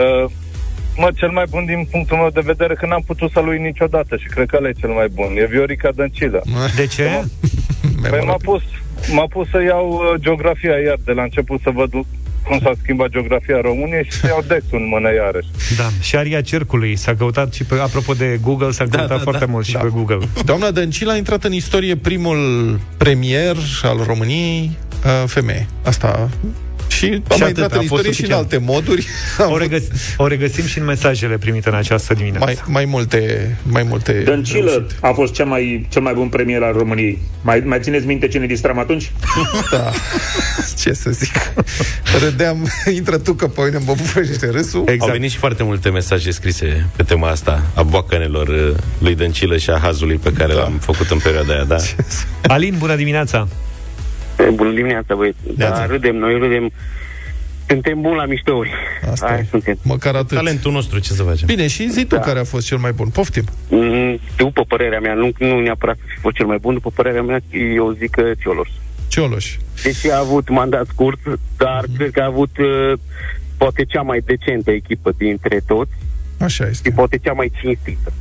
mă, cel mai bun din punctul meu de vedere, că n-am putut să-l uit niciodată și cred că ăla e cel mai bun. E Viorica Dăncilă. De ce? Păi m-a pus, m-a pus să iau uh, geografia iar de la început să văd cum s-a schimbat geografia României și iau dex în mână iarăși. Da, și aria cercului s-a căutat și pe, apropo de Google, s-a da, căutat da, foarte da, mult și da. pe Google. Doamna Dăncilă a intrat în istorie primul premier al României uh, femeie. Asta și am mai intrat în istorie și în alte moduri. O, regăs- o regăsim și în mesajele primite în această dimineață. Mai, mai multe, mai multe Dăncilă a fost cea mai, cel mai bun premier al României. Mai, mai țineți minte ce ne distram atunci? da. Ce să zic. Râdeam, intră tu că pe mine mă bufește râsul. Exact. Au venit și foarte multe mesaje scrise pe tema asta a boacănelor uh, lui Dăncilă și a hazului pe care da. l-am făcut în perioada aia, da? Alin, bună dimineața! Bună dimineața, băieți. Da, râdem, noi râdem. Suntem buni la miștouri. Asta Aia suntem. Măcar atât. Talentul nostru, ce să facem? Bine, și zi tu da. care a fost cel mai bun. Poftim. Mm, după părerea mea, nu, nu neapărat să fi fost cel mai bun, după părerea mea, eu zic că Cioloș. Cioloș. Deși a avut mandat scurt, dar mm-hmm. cred că a avut uh, poate cea mai decentă echipă dintre toți Așa este. Și poate cea mai cinstită.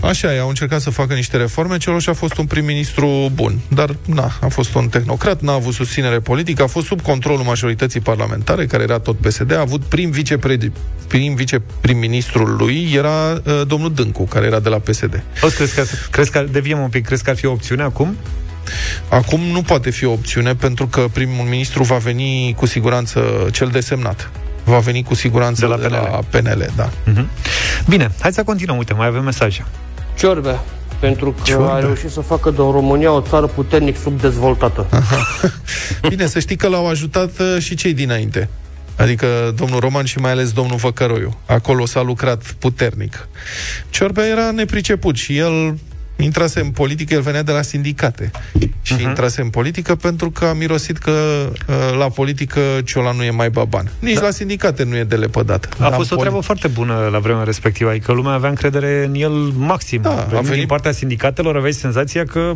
Așa e, au încercat să facă niște reforme, Cioloș a fost un prim-ministru bun, dar na, a fost un tehnocrat, n-a avut susținere politică, a fost sub controlul majorității parlamentare, care era tot PSD, a avut prim vicepre prim viceprim-ministrul lui era uh, domnul Dâncu, care era de la PSD. O, crezi că, crezi că deviem un pic, crezi că ar fi o opțiune acum? Acum nu poate fi o opțiune pentru că primul ministru va veni cu siguranță cel desemnat va veni cu siguranță de la PNL, de la PNL da. Uh-huh. Bine, hai să continuăm. Uite, mai avem mesaje. Ciorbea, pentru că Ciorbea. a reușit să facă din România o țară puternic subdezvoltată. Aha. Bine, să știi că l-au ajutat uh, și cei dinainte. Adică domnul Roman și mai ales domnul Făcăroiu. Acolo s-a lucrat puternic. Ciorbea era nepriceput și el intrase în politică, el venea de la sindicate și uh-huh. intrase în politică pentru că a mirosit că uh, la politică Ciola nu e mai baban. Nici da. la sindicate nu e de lepădat. A fost o treabă poli... foarte bună la vremea respectivă, adică lumea avea încredere în el maxim. Da, a venit din partea sindicatelor, aveai senzația că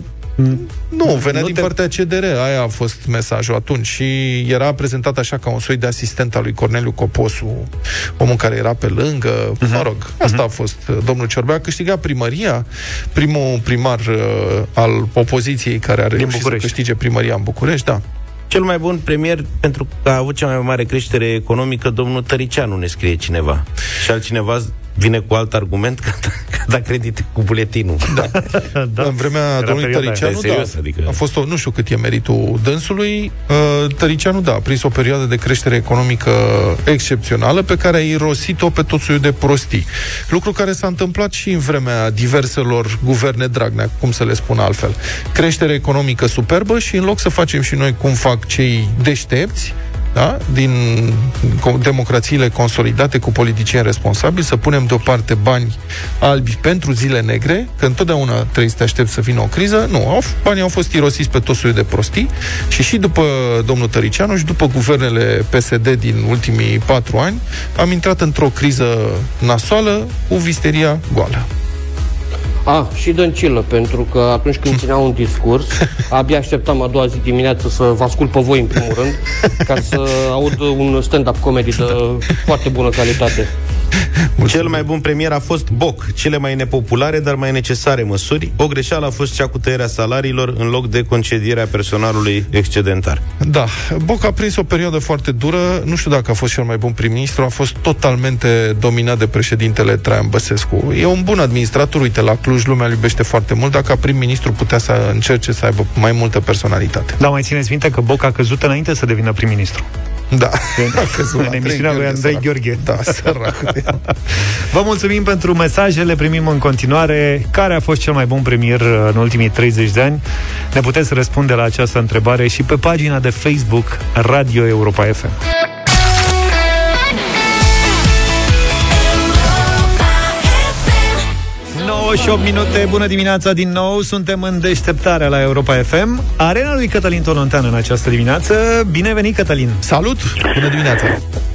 nu, venea nu din te... partea CDR, aia a fost mesajul atunci și era prezentat așa ca un soi de asistent al lui Corneliu Coposu, omul care era pe lângă, uh-huh. mă rog, asta uh-huh. a fost uh, domnul Ciorbea, a câștigat primăria, primul primar uh, al opoziției care are reușit să câștige primăria în București, da. Cel mai bun premier, pentru că a avut cea mai mare creștere economică, domnul Tăricianu, ne scrie cineva. Și altcineva vine cu alt argument că, că da credite cu buletinul. Da. da. În vremea Era domnului Tăricianu, da, serios, adică... a fost o, nu știu cât e meritul dânsului, uh, Tăricianu, da, a prins o perioadă de creștere economică excepțională pe care a irosit-o pe tot soiul de prostii. Lucru care s-a întâmplat și în vremea diverselor guverne Dragnea, cum să le spun altfel. Creștere economică superbă și în loc să facem și noi cum fac cei deștepți, da? din democrațiile consolidate cu politicieni responsabili, să punem deoparte bani albi pentru zile negre, că întotdeauna trebuie să te aștepți să vină o criză. Nu, au, banii au fost irosiți pe tot soiul de prostii și și după domnul Tăricianu și după guvernele PSD din ultimii patru ani, am intrat într-o criză nasoală cu visteria goală. A, și Dăncilă, pentru că atunci când ținea un discurs, abia așteptam a doua zi dimineață să vă ascult pe voi în primul rând, ca să aud un stand-up comedy de foarte bună calitate. Mulțumesc. Cel mai bun premier a fost Boc. Cele mai nepopulare, dar mai necesare măsuri. O greșeală a fost cea cu tăierea salariilor în loc de concedierea personalului excedentar. Da, Boc a prins o perioadă foarte dură. Nu știu dacă a fost cel mai bun prim-ministru. A fost totalmente dominat de președintele Traian Băsescu. E un bun administrator. Uite, la Cluj lumea îl iubește foarte mult. Dacă prim-ministru putea să încerce să aibă mai multă personalitate. Da, mai țineți minte că Boc a căzut înainte să devină prim-ministru. Da. În, în emisiunea lui Andrei Gheorghe. Da, sărac. Vă mulțumim pentru mesajele, primim în continuare. Care a fost cel mai bun premier în ultimii 30 de ani? Ne puteți răspunde la această întrebare și pe pagina de Facebook Radio Europa FM. 28 minute, bună dimineața din nou. Suntem în deșteptarea la Europa FM Arena lui Cătălin Tolontean în această dimineață. Bine venit, Cătălin. Salut, bună dimineața!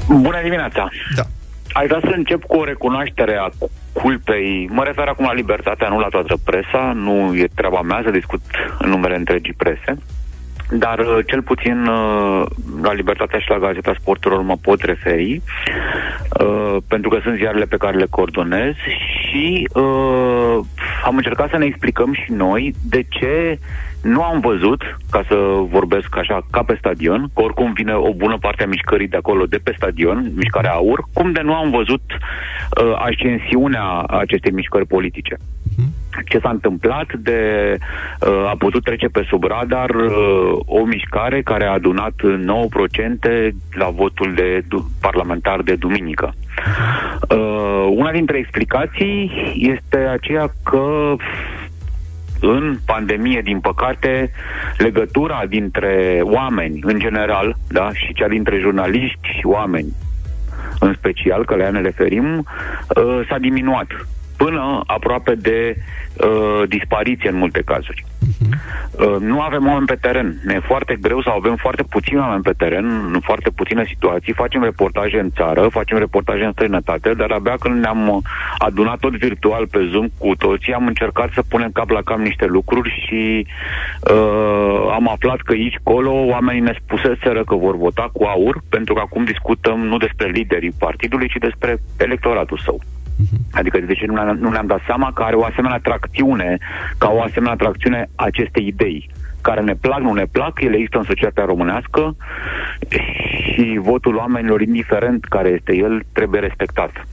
Bună dimineața! Da. Aș vrea să încep cu o recunoaștere a culpei, mă refer acum la libertatea, nu la toată presa, nu e treaba mea să discut în numele întregii prese, dar uh, cel puțin uh, la Libertatea și la Gazeta Sporturilor mă pot referi, uh, pentru că sunt ziarele pe care le coordonez și am încercat să ne explicăm și noi de ce nu am văzut, ca să vorbesc așa, ca pe stadion, că oricum vine o bună parte a mișcării de acolo, de pe stadion, mișcarea AUR, cum de nu am văzut uh, ascensiunea acestei mișcări politice. Ce s-a întâmplat de uh, a putut trece pe sub radar uh, o mișcare care a adunat 9% la votul de du- parlamentar de duminică. Uh, una dintre explicații este aceea că în pandemie, din păcate, legătura dintre oameni, în general, da, și cea dintre jurnaliști și oameni, în special, că la ea ne referim, uh, s-a diminuat până aproape de uh, dispariție în multe cazuri. Uh, nu avem oameni pe teren. Ne e foarte greu sau avem foarte puțini oameni pe teren, în foarte puține situații. Facem reportaje în țară, facem reportaje în străinătate, dar abia când ne-am adunat tot virtual pe Zoom cu toții, am încercat să punem cap la cap niște lucruri și uh, am aflat că aici, colo, oamenii ne spuseseră că vor vota cu aur, pentru că acum discutăm nu despre liderii partidului, ci despre electoratul său. Adică de ce nu ne-am, nu ne-am dat seama că are o asemenea tracțiune, ca o asemenea tracțiune acestei idei care ne plac, nu ne plac, ele există în societatea românească și votul oamenilor, indiferent care este el, trebuie respectat.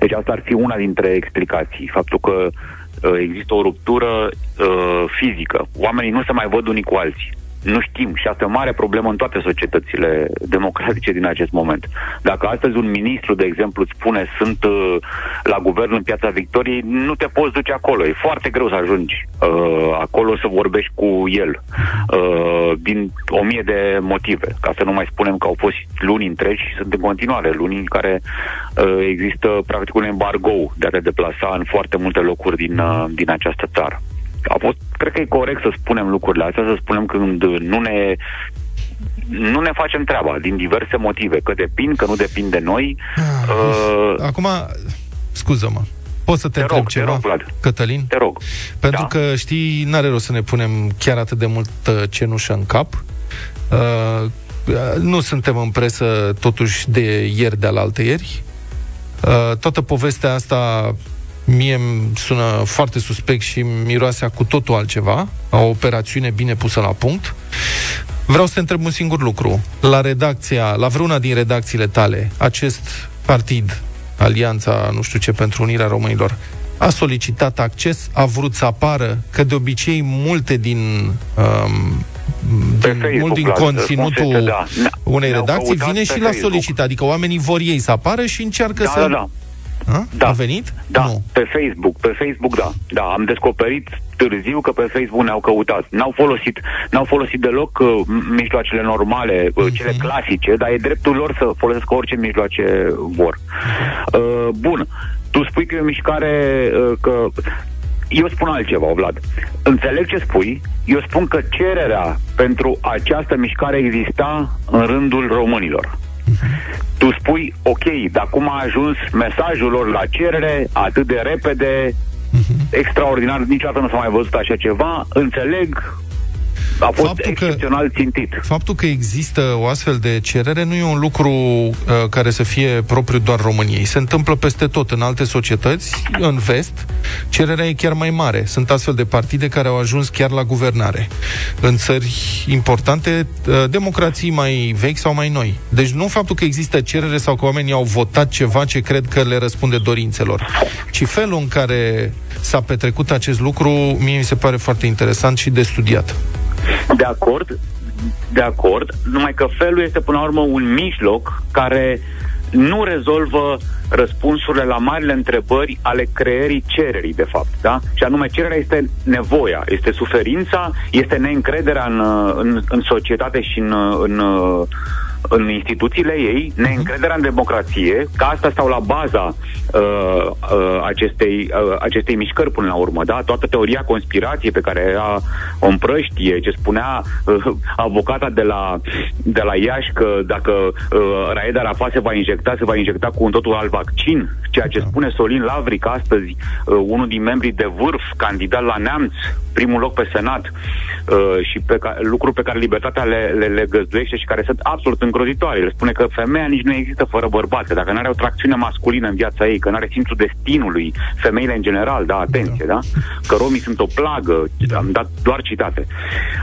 Deci asta ar fi una dintre explicații, faptul că uh, există o ruptură uh, fizică. Oamenii nu se mai văd unii cu alții nu știm și asta e o mare problemă în toate societățile democratice din acest moment. Dacă astăzi un ministru, de exemplu, îți spune sunt uh, la guvern în Piața Victoriei, nu te poți duce acolo. E foarte greu să ajungi uh, acolo să vorbești cu el uh, din o mie de motive. Ca să nu mai spunem că au fost luni întregi și sunt în continuare luni în care uh, există practic un embargo de a te deplasa în foarte multe locuri din, uh, din această țară a fost, cred că e corect să spunem lucrurile astea, să spunem când nu ne nu ne facem treaba din diverse motive, că depind, că nu depind de noi. Ah, uh, Acum, scuză-mă, Poți să te, te întreb rog, ceva, te rog, Vlad. Cătălin? Te rog. Pentru da. că, știi, n-are rost să ne punem chiar atât de mult cenușă în cap. Uh, nu suntem în presă, totuși, de ieri de alaltă ieri. Uh, toată povestea asta mie îmi sună foarte suspect și miroasea cu totul altceva, o operațiune bine pusă la punct. Vreau să te întreb un singur lucru. La redacția, la vreuna din redacțiile tale, acest partid, Alianța, nu știu ce, pentru Unirea Românilor, a solicitat acces, a vrut să apară, că de obicei multe din um, din, mult din conținutul da. unei redacții vine și la solicitat. Adică oamenii vor ei să apară și încearcă da, să... Da, da. Ha? Da. A venit? Da, nu. pe Facebook. Pe Facebook, da. Da, am descoperit târziu că pe Facebook ne-au căutat. N-au folosit, n-au folosit deloc uh, mijloacele normale, uh, uh-huh. cele clasice, dar e dreptul lor să folosesc orice mijloace vor. Uh, bun. Tu spui că e o mișcare uh, că eu spun altceva, Vlad. Înțeleg ce spui. Eu spun că cererea pentru această mișcare exista în rândul românilor. Tu spui, ok, dar cum a ajuns mesajul lor la cerere atât de repede, extraordinar, niciodată nu s-a mai văzut așa ceva, înțeleg, a fost faptul excepțional că, țintit. Faptul că există o astfel de cerere nu e un lucru uh, care să fie propriu doar României. Se întâmplă peste tot în alte societăți, în vest, cererea e chiar mai mare. Sunt astfel de partide care au ajuns chiar la guvernare. În țări importante, uh, democrații mai vechi sau mai noi. Deci nu faptul că există cerere sau că oamenii au votat ceva ce cred că le răspunde dorințelor, ci felul în care s-a petrecut acest lucru, mie mi se pare foarte interesant și de studiat. De acord, de acord, numai că felul este până la urmă un mijloc care nu rezolvă răspunsurile la marile întrebări ale creierii cererii, de fapt, da? Și anume, cererea este nevoia, este suferința, este neîncrederea în, în, în societate și în, în în instituțiile ei, neîncrederea în democrație, că asta stau la baza uh, uh, acestei, uh, acestei mișcări până la urmă, da? Toată teoria conspirației pe care era o împrăștie, ce spunea uh, avocata de la, de la Iași că dacă uh, Raed Arafat se va injecta, se va injecta cu un totul alt vaccin, ceea ce spune Solin Lavric astăzi, uh, unul din membrii de vârf, candidat la Neamț, primul loc pe Senat, uh, și pe ca, lucruri pe care libertatea le, le, le găzduiește și care sunt absolut îngrozitoare. El spune că femeia nici nu există fără bărbat, că dacă nu are o tracțiune masculină în viața ei, că nu are simțul destinului, femeile în general, da, atenție, da? Că romii sunt o plagă, am dat doar citate.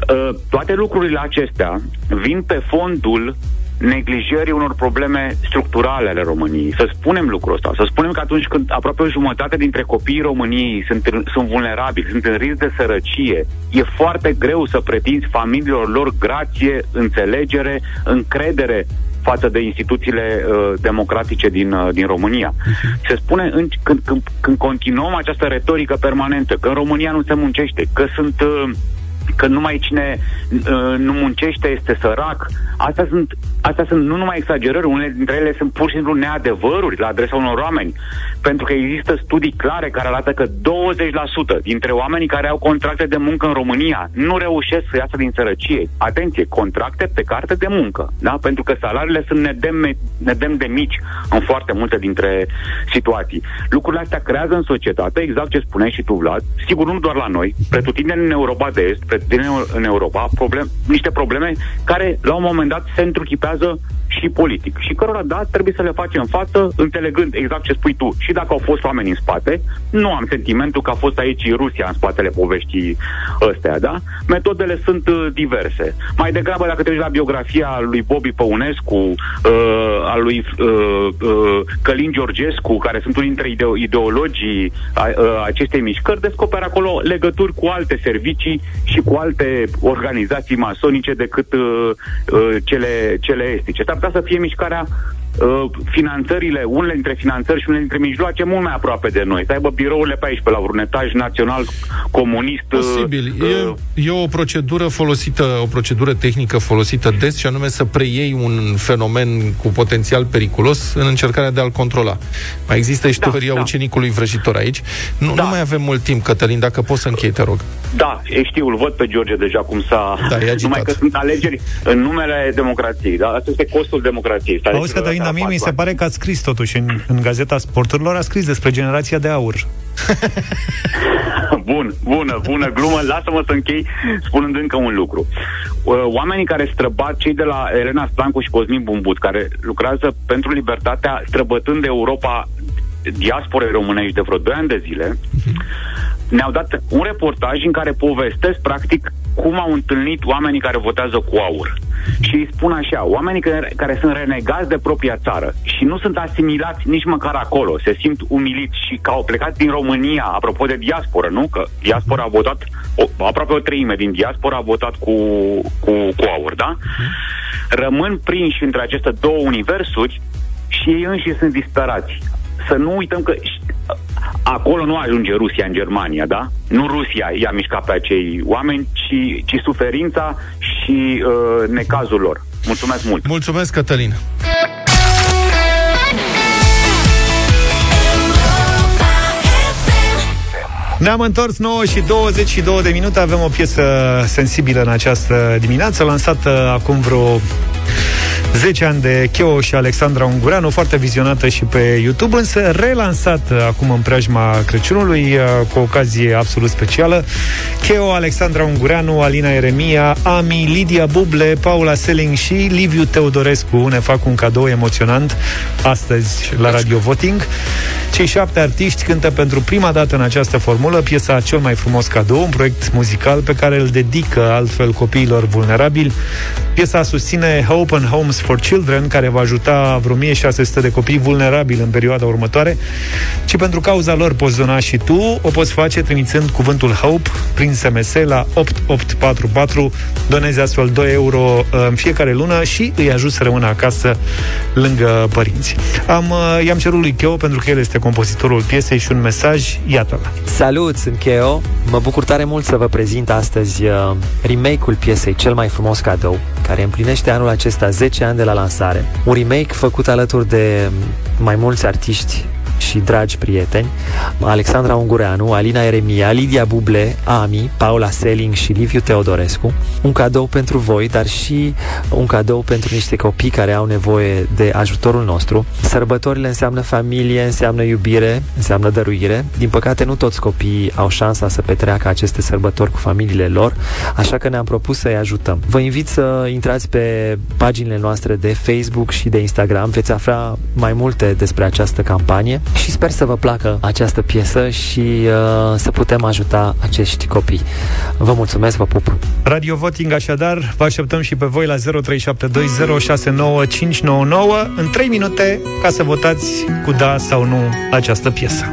Uh, toate lucrurile acestea vin pe fondul neglijării unor probleme structurale ale României. Să spunem lucrul ăsta. Să spunem că atunci când aproape o jumătate dintre copiii României sunt, sunt vulnerabili, sunt în risc de sărăcie, e foarte greu să pretinzi familiilor lor grație, înțelegere, încredere față de instituțiile uh, democratice din, uh, din România. Se spune în, când, când, când continuăm această retorică permanentă, că în România nu se muncește, că sunt uh, că numai cine uh, nu muncește este sărac. Astea sunt, astea sunt nu numai exagerări, unele dintre ele sunt pur și simplu neadevăruri la adresa unor oameni. Pentru că există studii clare care arată că 20% dintre oamenii care au contracte de muncă în România nu reușesc să iasă din sărăcie. Atenție, contracte pe carte de muncă, da? Pentru că salariile sunt nedem, nedem de mici în foarte multe dintre situații. Lucrurile astea creează în societate, exact ce spuneai și tu, Vlad, sigur nu doar la noi, pretutindeni în Europa de Est, din în Europa problem, niște probleme care la un moment dat se întruchipează și politic și cărora, da, trebuie să le facem față înțelegând exact ce spui tu. Și dacă au fost oameni în spate, nu am sentimentul că a fost aici Rusia în spatele poveștii ăstea, da? Metodele sunt uh, diverse. Mai degrabă, dacă te uiți la biografia lui Bobby Păunescu, uh, a lui uh, uh, Călin Georgescu, care sunt unii dintre ideo- ideologii a, uh, acestei mișcări, descoperi acolo legături cu alte servicii și cu alte organizații masonice decât uh, uh, cele, cele estice. S-ar putea să fie mișcarea uh, finanțările, unele dintre finanțări și unele dintre mijloace mult mai aproape de noi. Să aibă birourile pe aici, pe la un etaj național comunist. Uh, Posibil. Uh, e, e o procedură folosită, o procedură tehnică folosită des și anume să preiei un fenomen cu potențial periculos în încercarea de a-l controla. Mai există și da, teoria da. ucenicului vrăjitor aici. Nu, da. nu mai avem mult timp, Cătălin, dacă poți să închei, te rog. Da, știu, îl văd pe George deja cum s-a... Da, Numai că sunt alegeri în numele democrației. Da? Asta este costul democrației. Auzi, Cătălin, dar mie mi se pare că ați scris totuși în, în Gazeta Sporturilor, a scris despre generația de aur. Bun, bună, bună glumă. Lasă-mă să închei spunând încă un lucru. Uh, oamenii care străbat, cei de la Elena Stancu și Cosmin Bumbut, care lucrează pentru libertatea, străbătând Europa diasporei românești de vreo 2 ani de zile, ne-au dat un reportaj în care povestesc, practic, cum au întâlnit oamenii care votează cu aur. Și îi spun așa, oamenii care, care sunt renegați de propria țară și nu sunt asimilați nici măcar acolo, se simt umiliți și că au plecat din România, apropo de diasporă, nu? Că diaspora a votat, o, aproape o treime din diaspora a votat cu, cu, cu aur, da? Rămân prinși între aceste două universuri și ei înși sunt disperați. Să nu uităm că acolo nu ajunge Rusia în Germania, da? Nu Rusia i-a mișcat pe acei oameni, ci, ci suferința și uh, necazul lor. Mulțumesc mult! Mulțumesc, Cătălin! Ne-am întors 9 și 22 de minute Avem o piesă sensibilă în această dimineață Lansată acum vreo 10 ani de Cheo și Alexandra Ungureanu, foarte vizionată și pe YouTube, însă relansată acum în preajma Crăciunului, uh, cu o ocazie absolut specială. Cheo, Alexandra Ungureanu, Alina Eremia, Ami, Lidia Buble, Paula Selling și Liviu Teodorescu ne fac un cadou emoționant astăzi la Radio Voting. Cei șapte artiști cântă pentru prima dată în această formulă piesa Cel mai frumos cadou, un proiect muzical pe care îl dedică altfel copiilor vulnerabili. Piesa susține Hope and Homes for Children, care va ajuta vreo 1600 de copii vulnerabili în perioada următoare, ci pentru cauza lor poți dona și tu, o poți face trimițând cuvântul HOPE prin SMS la 8844, donezi astfel 2 euro uh, în fiecare lună și îi ajut să rămână acasă lângă părinți. Am, uh, i-am cerut lui Cheo, pentru că el este compozitorul piesei și un mesaj, iată-l. Salut, sunt Cheo. Mă bucur tare mult să vă prezint astăzi uh, remake-ul piesei Cel mai frumos cadou, care împlinește anul acesta 10 ani de la lansare. Un remake făcut alături de mai mulți artiști și dragi prieteni, Alexandra Ungureanu, Alina Eremia, Lidia Buble, Ami, Paula Selling și Liviu Teodorescu. Un cadou pentru voi, dar și un cadou pentru niște copii care au nevoie de ajutorul nostru. Sărbătorile înseamnă familie, înseamnă iubire, înseamnă dăruire. Din păcate, nu toți copiii au șansa să petreacă aceste sărbători cu familiile lor, așa că ne-am propus să-i ajutăm. Vă invit să intrați pe paginile noastre de Facebook și de Instagram. Veți afla mai multe despre această campanie și sper să vă placă această piesă și uh, să putem ajuta acești copii. Vă mulțumesc, vă pup! Radio Voting, așadar, vă așteptăm și pe voi la 0372069599 în 3 minute ca să votați cu da sau nu această piesă.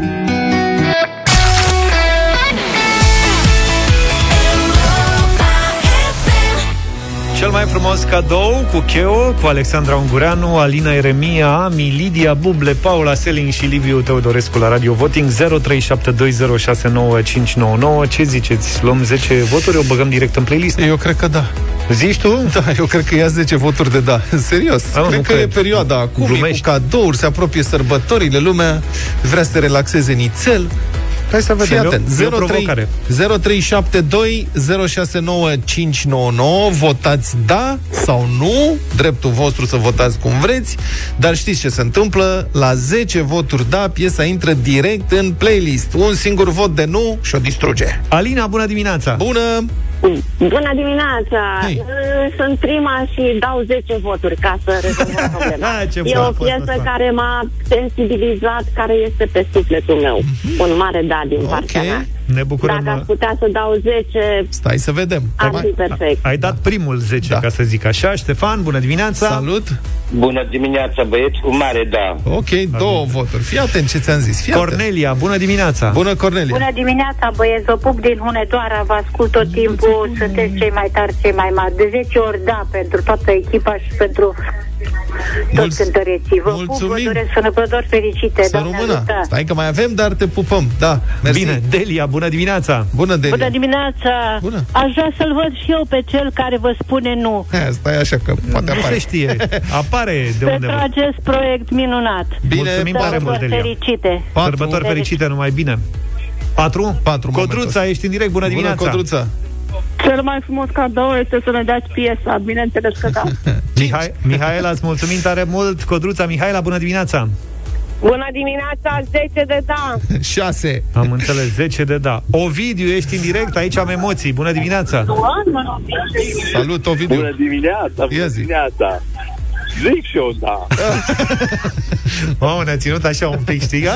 Cel mai frumos cadou cu Cheo, cu Alexandra Ungureanu, Alina Eremia, Ami, Lidia Buble, Paula Selin și Liviu Teodorescu la Radio Voting 0372069599. Ce ziceți? Luăm 10 voturi? O băgăm direct în playlist? Eu cred că da. Zici tu? Da, eu cred că ia 10 voturi de da. Serios. A, cred că cred. e perioada acum, Glumești. cu cadouri, se apropie sărbătorile, lumea vrea să te relaxeze nițel. Hai să vedem. Fii atent. 03, 0372 069599 Votați da sau nu Dreptul vostru să votați cum vreți Dar știți ce se întâmplă? La 10 voturi da, piesa intră direct în playlist Un singur vot de nu și o distruge Alina, bună dimineața! Bună! Bună dimineața! Hey. Sunt prima și dau 10 voturi ca să rezolvăm problema. e o piesă care m-a sensibilizat, care este pe sufletul meu. Mm-hmm. Un mare da din okay. partea mea. Ne bucurăm. Dacă aș putea să dau 10... Stai să vedem. Ar fi perfect. Ai dat primul 10, da. ca să zic așa. Ștefan, bună dimineața! Salut! Bună dimineața, băieți, cu mare da. Ok, două voturi. Fii atent ce ți-am zis. Fii Cornelia, atent. bună dimineața! Bună, Cornelia! Bună dimineața, băieți, vă pup din Hunedoara, vă ascult tot timpul, sunteți cei mai tari, cei mai mari. De 10 ori da pentru toată echipa și pentru toți cântăreții. Vă Mulțumim. pup, vă doresc sănătotori fericite. Să rămână. Stai că mai avem, dar te pupăm. Da, mersi. Bine, Delia, bună dimineața! Bună, Delia! Bună dimineața! Bună. Aș vrea să-l văd și eu pe cel care vă spune nu. He, stai așa că poate apare. Nu se știe. Apare de undeva. Pentru acest proiect minunat. Bine, Mulțumim tare mult, Delia. fericite. Sărbători fericite, numai bine. Patru? Patru Codruța, ești în direct, bună, bună dimineața! Codruța! Cel mai frumos cadou este să ne dați piesa, bineînțeles că da. Mihai, Mihaela, îți mulțumim tare mult. Codruța, Mihaela, bună dimineața! Bună dimineața, 10 de da 6 Am înțeles, 10 de da Ovidiu, ești în direct, aici am emoții Bună dimineața Salut, Ovidiu Bună dimineața, bună dimineața Zic și eu, da. Mamă, ne-a ținut așa un pic, știi? A,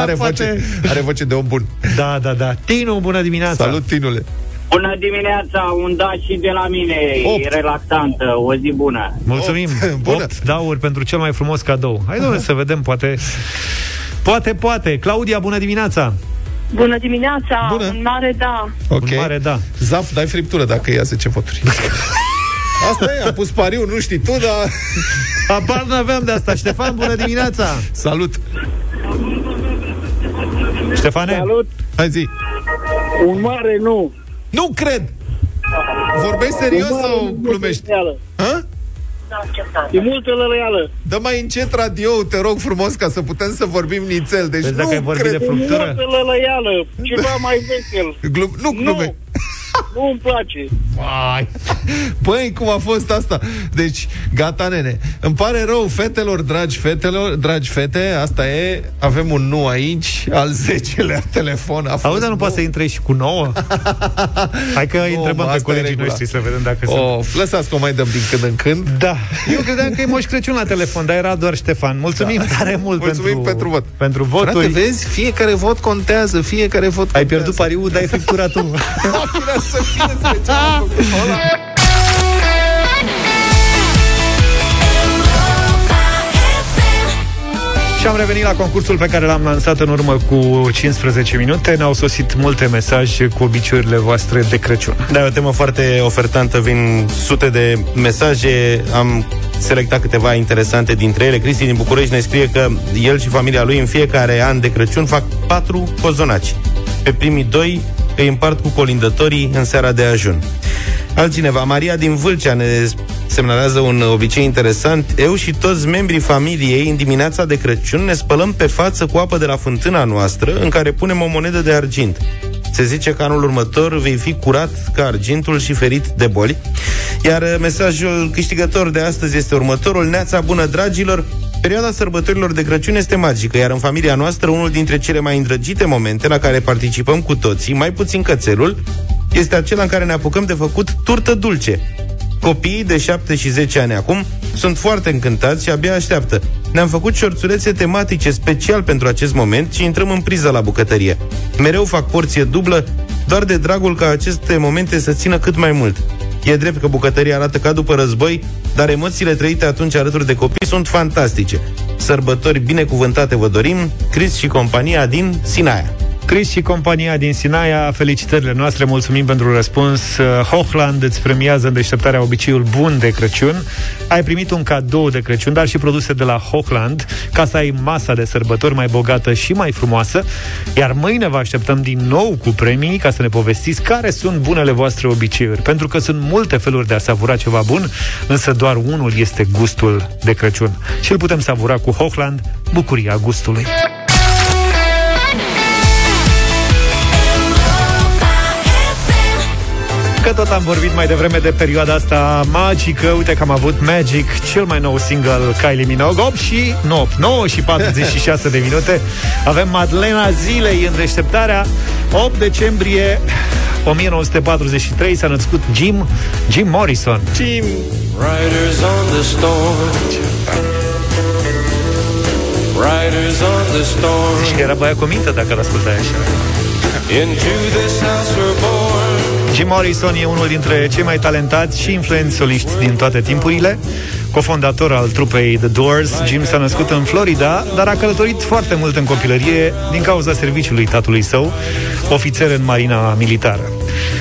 are, poate... voce, are voce de om bun. Da, da, da. Tinu, bună dimineața. Salut, Tinule. Bună dimineața, un da și de la mine, 8. relaxantă, o zi bună. Mulțumim, 8, bună. 8 dauri pentru cel mai frumos cadou. Hai, domnule, să vedem, poate... Poate, poate. Claudia, bună dimineața! Bună dimineața, bună. un mare da. Ok. Un mare da. Zaf, dai friptură dacă ia 10 voturi. Asta e, am pus pariu, nu știi tu, dar... Apar n-aveam de asta. Ștefan, bună dimineața! Salut! Ștefane? Salut! Hai zi! Un mare nu! Nu cred! Vorbești serios sau glumești? Ha? E multă lălăială. Dă mai încet radio te rog frumos, ca să putem să vorbim nițel. Deci Vezi nu dacă ai vorbit cred. de fructură? E multă lălăială. Ceva mai vesel. Glum, nu glume. Nu. Nu îmi place. Ai. Păi, cum a fost asta? Deci, gata, nene. Îmi pare rău, fetelor, dragi fetelor, dragi fete, asta e, avem un nu aici, al 10-lea telefon. A Auzi, nu poate să intre și cu 9? Hai că îi întrebăm pe colegii noștri să vedem dacă o, sunt. Lăsați că o mai dăm din când în când. Da. Eu credeam că e Moș Crăciun la telefon, dar era doar Ștefan. Mulțumim da. tare mult Mulțumim pentru, pentru vot. Pentru voturi. Frate, vezi? Fiecare vot contează, fiecare vot contează. Ai pierdut pariul, dai friptura tu. Să fie special. Și am revenit la concursul pe care l-am lansat în urmă cu 15 minute. Ne-au sosit multe mesaje cu obiceiurile voastre de Crăciun. Da, e o temă foarte ofertantă, vin sute de mesaje, am selectat câteva interesante dintre ele. Cristi din București ne scrie că el și familia lui în fiecare an de Crăciun fac patru cozonaci. Pe primii doi îi împart cu colindătorii în seara de ajun. Altcineva, Maria din Vâlcea ne semnalează un obicei interesant. Eu și toți membrii familiei, în dimineața de Crăciun, ne spălăm pe față cu apă de la fântâna noastră, în care punem o monedă de argint. Se zice că anul următor vei fi curat ca argintul și ferit de boli. Iar mesajul câștigător de astăzi este următorul. Neața bună, dragilor! Perioada sărbătorilor de Crăciun este magică, iar în familia noastră unul dintre cele mai îndrăgite momente la care participăm cu toții, mai puțin cățelul, este acela în care ne apucăm de făcut turtă dulce. Copiii de 7 și 10 ani acum sunt foarte încântați și abia așteaptă. Ne-am făcut șorțulețe tematice special pentru acest moment și intrăm în priză la bucătărie. Mereu fac porție dublă, doar de dragul ca aceste momente să țină cât mai mult. E drept că bucătăria arată ca după război, dar emoțiile trăite atunci alături de copii sunt fantastice. Sărbători binecuvântate vă dorim, Cris și compania din Sinaia. Chris și compania din Sinaia, felicitările noastre, mulțumim pentru răspuns. Uh, Hochland îți premiază în deșteptarea obiceiul bun de Crăciun. Ai primit un cadou de Crăciun, dar și produse de la Hochland, ca să ai masa de sărbători mai bogată și mai frumoasă. Iar mâine vă așteptăm din nou cu premii ca să ne povestiți care sunt bunele voastre obiceiuri. Pentru că sunt multe feluri de a savura ceva bun, însă doar unul este gustul de Crăciun. Și îl putem savura cu Hochland, bucuria gustului. Că tot am vorbit mai devreme de perioada asta magică. Uite că am avut Magic, cel mai nou single Kylie Minogue. 8 și 9, 9 și 46 de minute. Avem Madlena Zilei în deșteptarea. 8 decembrie 1943 s-a născut Jim Jim Morrison. Jim Riders on the storm. Riders on the storm. Și era băiat cu minte dacă l-ascultai așa. Into this house we're born Jim Morrison e unul dintre cei mai talentați și influenți soliști din toate timpurile. Cofondator al trupei The Doors, Jim s-a născut în Florida, dar a călătorit foarte mult în copilărie din cauza serviciului tatălui său, ofițer în marina militară.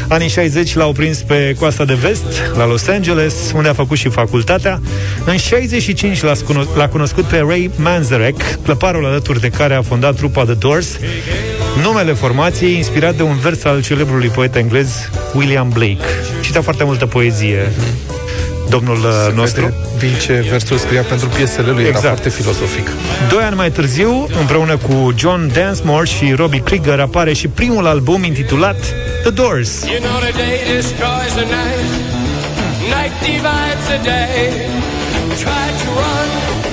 Anii 60 l-au prins pe coasta de vest, la Los Angeles, unde a făcut și facultatea. În 65 l-a, l-a cunoscut pe Ray Manzarek, clăparul alături de care a fondat trupa The Doors, numele formației inspirat de un vers al celebrului poet englez William Blake. Citea foarte multă poezie domnul uh, Se nostru. Din ce versul scria pentru piesele lui, exact. era foarte filozofic. Doi ani mai târziu, împreună cu John Densmore și Robbie Krieger, apare și primul album intitulat The Doors. You know the day destroys the night, night divides the day. Try to run,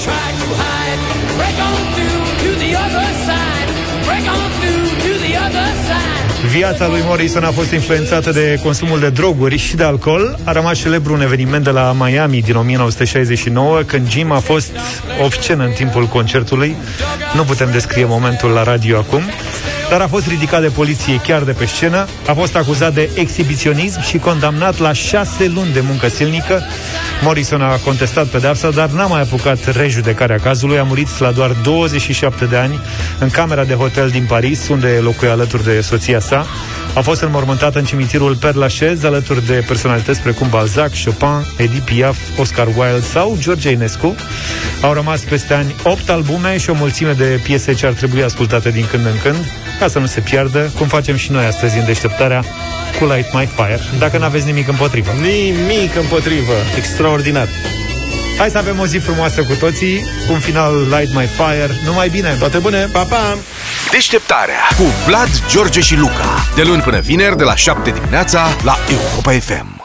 try to hide, break on through to the other side, break on through Viața lui Morrison a fost influențată de consumul de droguri și de alcool. A rămas celebru un eveniment de la Miami din 1969, când Jim a fost obscen în timpul concertului. Nu putem descrie momentul la radio acum dar a fost ridicat de poliție chiar de pe scenă, a fost acuzat de exhibiționism și condamnat la șase luni de muncă silnică. Morrison a contestat pedeapsa, dar n-a mai apucat rejudecarea cazului, a murit la doar 27 de ani în camera de hotel din Paris, unde locuia alături de soția sa. A fost înmormântat în cimitirul Père Lachaise, alături de personalități precum Balzac, Chopin, Edith Piaf, Oscar Wilde sau George Enescu. Au rămas peste ani 8 albume și o mulțime de piese ce ar trebui ascultate din când în când ca să nu se piardă, cum facem și noi astăzi în deșteptarea cu Light My Fire, dacă nu aveți nimic împotrivă. Nimic împotrivă. Extraordinar. Hai să avem o zi frumoasă cu toții, un final Light My Fire. Numai bine! Toate bune! Pa, pa! Deșteptarea cu Vlad, George și Luca. De luni până vineri, de la 7 dimineața, la Europa FM.